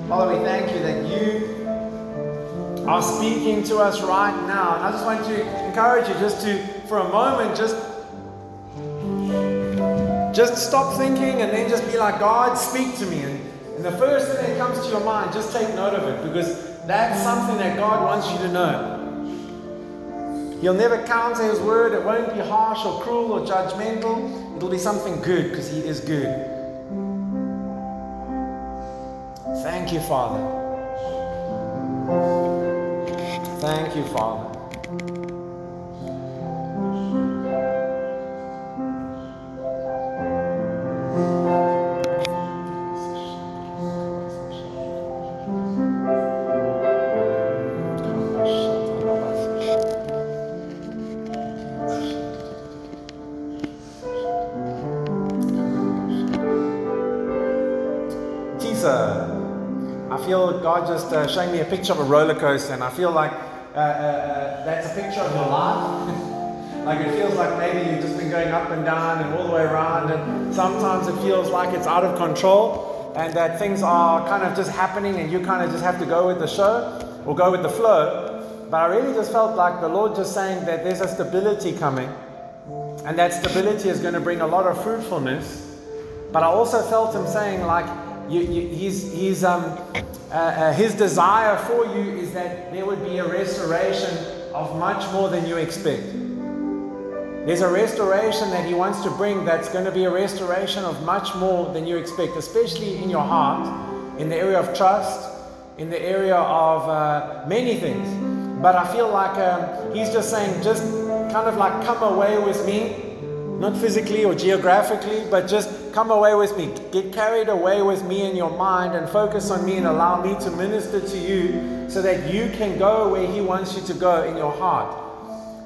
Father, we thank you that you are speaking to us right now. And I just want to encourage you just to, for a moment, just just stop thinking and then just be like, God, speak to me. And, and the first thing that comes to your mind, just take note of it because that's something that God wants you to know. He'll never counter His word. It won't be harsh or cruel or judgmental. It'll be something good because He is good. Thank you, Father. Thank you, Father. Just uh, showing me a picture of a roller coaster, and I feel like uh, uh, uh, that's a picture of your life. *laughs* like it feels like maybe you've just been going up and down and all the way around, and sometimes it feels like it's out of control, and that things are kind of just happening, and you kind of just have to go with the show or go with the flow. But I really just felt like the Lord just saying that there's a stability coming, and that stability is going to bring a lot of fruitfulness. But I also felt Him saying, like, you, you, um, uh, uh, his desire for you is that there would be a restoration of much more than you expect. There's a restoration that He wants to bring that's going to be a restoration of much more than you expect, especially in your heart, in the area of trust, in the area of uh, many things. But I feel like um, He's just saying, just kind of like come away with me, not physically or geographically, but just come away with me. Get carried away with me in your mind and focus on me and allow me to minister to you so that you can go where He wants you to go in your heart.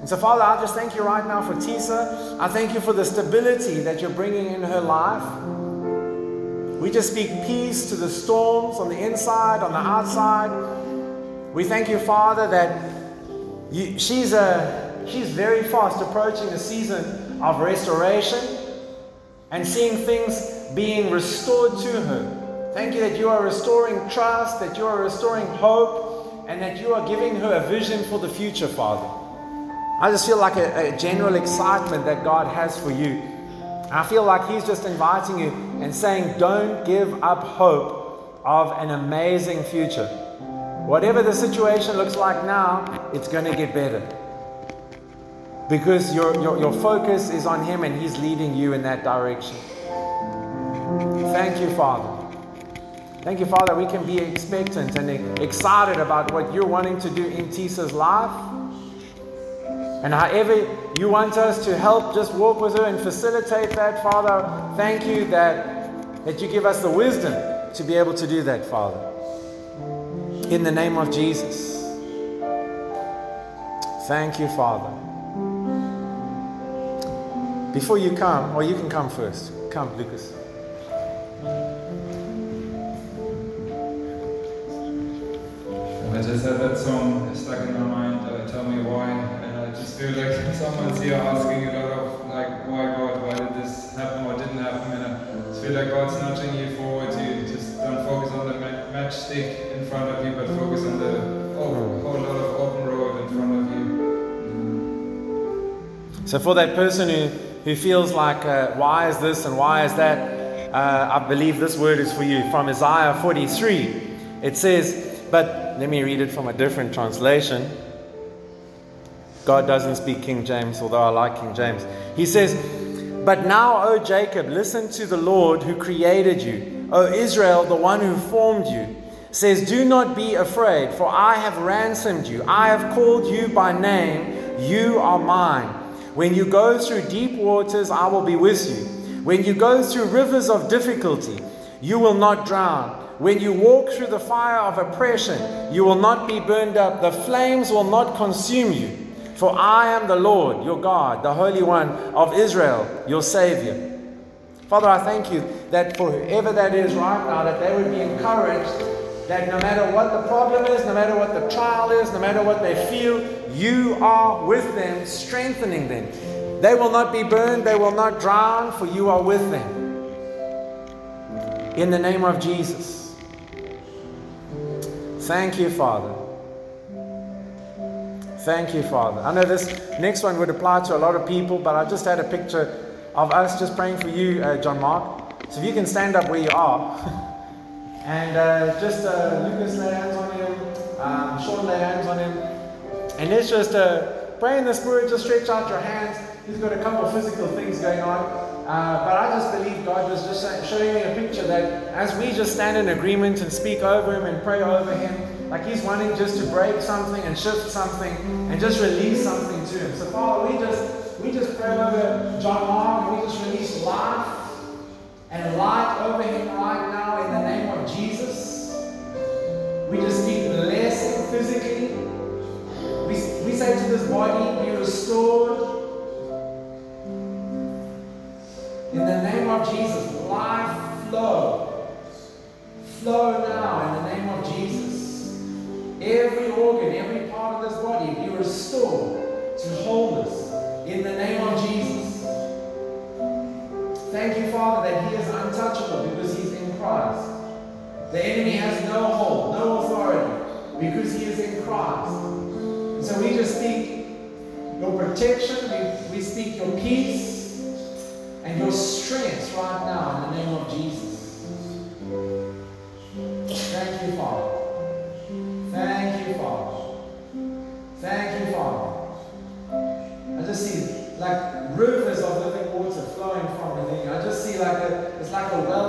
And so, Father, I just thank you right now for Tisa. I thank you for the stability that you're bringing in her life. We just speak peace to the storms on the inside, on the outside. We thank you, Father, that you, she's, a, she's very fast approaching a season of restoration and seeing things being restored to her. Thank you that you are restoring trust, that you are restoring hope, and that you are giving her a vision for the future, Father. I just feel like a, a general excitement that God has for you. I feel like He's just inviting you and saying, Don't give up hope of an amazing future. Whatever the situation looks like now, it's going to get better. Because your, your, your focus is on Him and He's leading you in that direction. Thank you, Father. Thank you, Father. We can be expectant and excited about what you're wanting to do in Tisa's life. And however you want us to help just walk with her and facilitate that, Father, thank you that, that you give us the wisdom to be able to do that, Father. In the name of Jesus. Thank you, Father. Before you come, or you can come first. Come, Lucas. I just had that song stuck in my mind, uh, Tell Me Why, and I just feel like *laughs* someone's here asking a lot of, like, why God, why did this happen or didn't happen, and I just feel like God's nudging you forward You just don't focus on the ma- matchstick in front of you, but focus on the oh, whole lot of open road in front of you. So, for that person who, who feels like, uh, why is this and why is that, uh, I believe this word is for you. From Isaiah 43, it says, but let me read it from a different translation. God doesn't speak King James, although I like King James. He says, But now, O Jacob, listen to the Lord who created you. O Israel, the one who formed you, says, Do not be afraid, for I have ransomed you. I have called you by name. You are mine. When you go through deep waters, I will be with you. When you go through rivers of difficulty, you will not drown. When you walk through the fire of oppression, you will not be burned up. The flames will not consume you. For I am the Lord, your God, the Holy One of Israel, your Savior. Father, I thank you that for whoever that is right now, that they would be encouraged that no matter what the problem is, no matter what the trial is, no matter what they feel, you are with them, strengthening them. They will not be burned, they will not drown, for you are with them. In the name of Jesus. Thank you, Father. Thank you, Father. I know this next one would apply to a lot of people, but I just had a picture of us just praying for you, uh, John Mark. So if you can stand up where you are, *laughs* and uh, just uh, Lucas lay hands on him, um, Sean lay hands on him, and let's just uh, pray in the Spirit. Just stretch out your hands. He's got a couple of physical things going on. Uh, but I just believe God was just showing me a picture that as we just stand in agreement and speak over Him and pray over Him, like He's wanting just to break something and shift something and just release something to Him. So Father, we just we just pray over John Mark and we just release life and light over him right now in the name of Jesus. We just speak blessing physically. We, we say to this body, be restored. In the name of Jesus, life flow. Flow now in the name of Jesus. Every organ, every part of this body be restored to wholeness in the name of Jesus. Thank you, Father, that He is untouchable because He's in Christ. The enemy has no hold, no authority because He is in Christ. And so we just speak your protection, we, we speak your peace and your strength right now in the name of Jesus. Like a it's like a well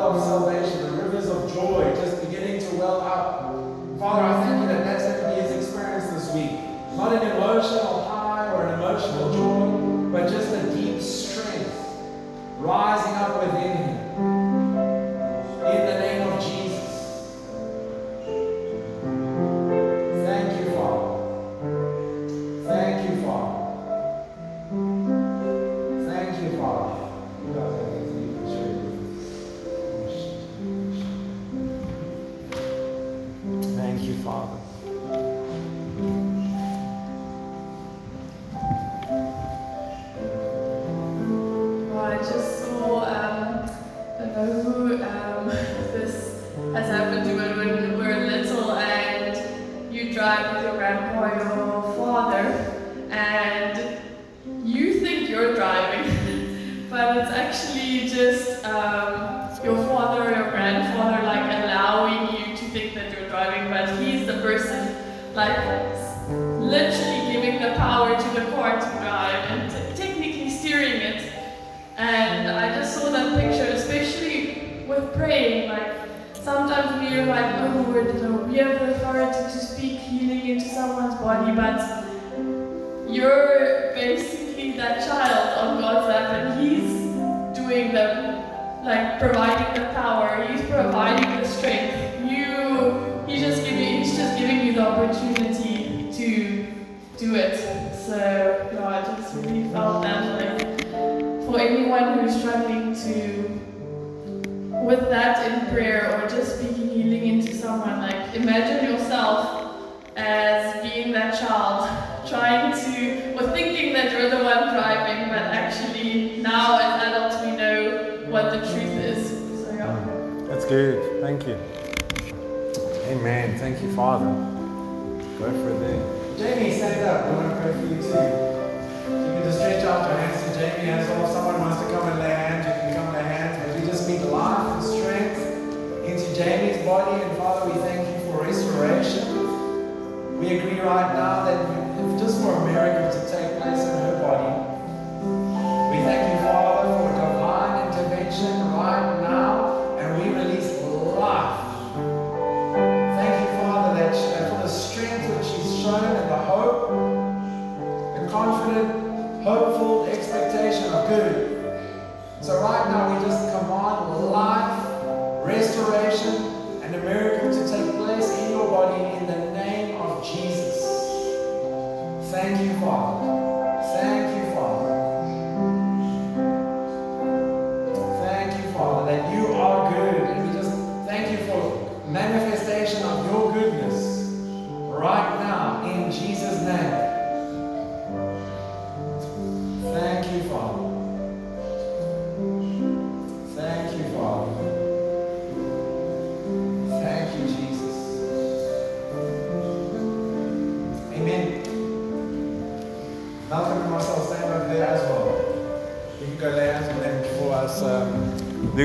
with that in prayer or just speaking healing into someone, like imagine yourself as being that child, *laughs* trying to, or thinking that you're the one driving, but actually now as adults we know what the truth is. So yeah. That's good. Thank you. Amen. Thank you, Father. Go for it there. Jamie, stand up. We want to pray for you too. You can just stretch out your hands to Jamie as well. Someone wants to come and lay hands, Jamie's body. And Father, we thank you for restoration. We agree right now that just for a miracle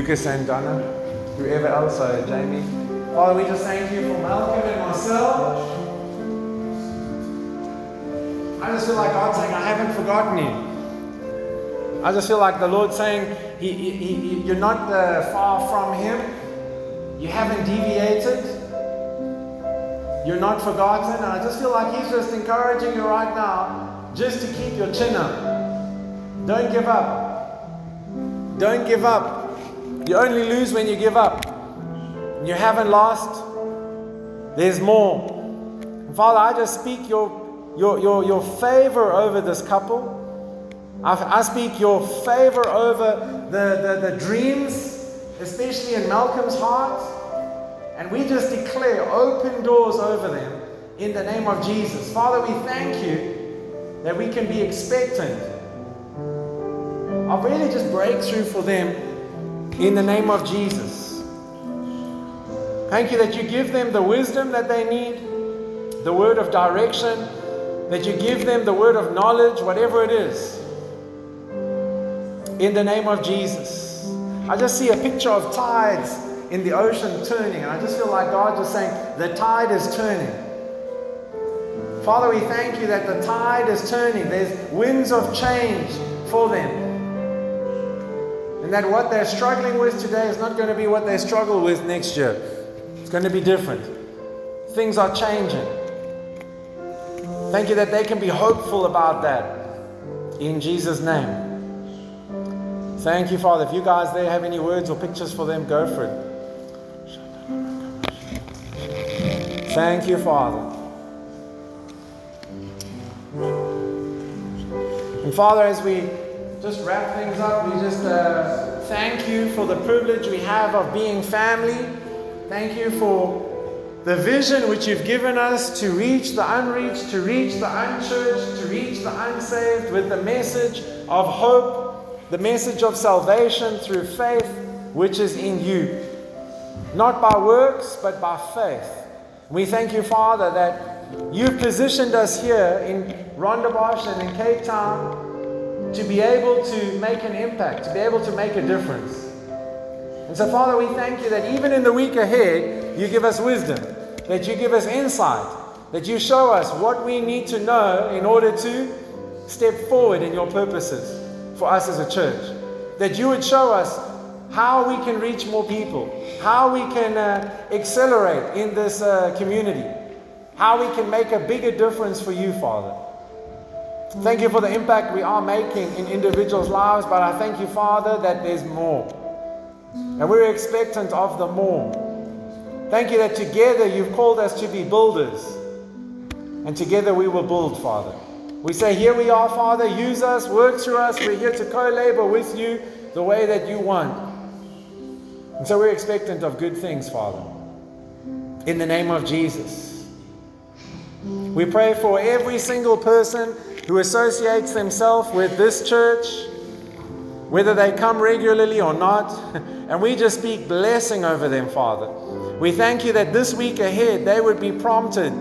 Lucas and Donna, whoever else, uh, Jamie. Father, we just thank you for Malcolm and Marcel. I just feel like God's saying, I haven't forgotten you. I just feel like the Lord saying, he, he, he, You're not uh, far from Him. You haven't deviated. You're not forgotten. And I just feel like He's just encouraging you right now just to keep your chin up. Don't give up. Don't give up. You only lose when you give up. You haven't lost. There's more. Father, I just speak your, your, your, your favor over this couple. I, I speak your favor over the, the, the dreams, especially in Malcolm's heart. And we just declare open doors over them in the name of Jesus. Father, we thank you that we can be expectant of really just breakthrough for them in the name of Jesus. Thank you that you give them the wisdom that they need, the word of direction, that you give them the word of knowledge, whatever it is. In the name of Jesus. I just see a picture of tides in the ocean turning, and I just feel like God just saying, the tide is turning. Father, we thank you that the tide is turning. There's winds of change for them. And that what they're struggling with today is not going to be what they struggle with next year. It's going to be different. Things are changing. Thank you that they can be hopeful about that. In Jesus' name. Thank you, Father. If you guys there have any words or pictures for them, go for it. Thank you, Father. And Father, as we just wrap things up, we just uh, thank you for the privilege we have of being family. Thank you for the vision which you've given us to reach the unreached, to reach the unchurched, to reach the unsaved with the message of hope, the message of salvation through faith, which is in you. Not by works, but by faith. We thank you, Father, that you've positioned us here in Rondebosch and in Cape Town to be able to make an impact, to be able to make a difference. And so, Father, we thank you that even in the week ahead, you give us wisdom. that you give us insight, that you show us what we need to know in order to step forward in your purposes for us as a church. That you would show us how we can reach more people, how we can uh, accelerate in this uh, community, how we can make a bigger difference for you, Father. Thank you for the impact we are making in individuals' lives, but I thank you, Father, that there's more. And we're expectant of the more. Thank you that together you've called us to be builders. And together we will build, Father. We say, Here we are, Father. Use us, work through us. We're here to co labor with you the way that you want. And so we're expectant of good things, Father. In the name of Jesus. We pray for every single person who associates themselves with this church, whether they come regularly or not. *laughs* And we just speak blessing over them, Father. We thank you that this week ahead they would be prompted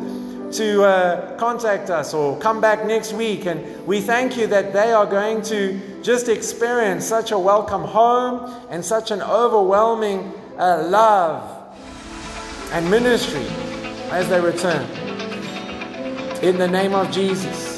to uh, contact us or come back next week. And we thank you that they are going to just experience such a welcome home and such an overwhelming uh, love and ministry as they return. In the name of Jesus.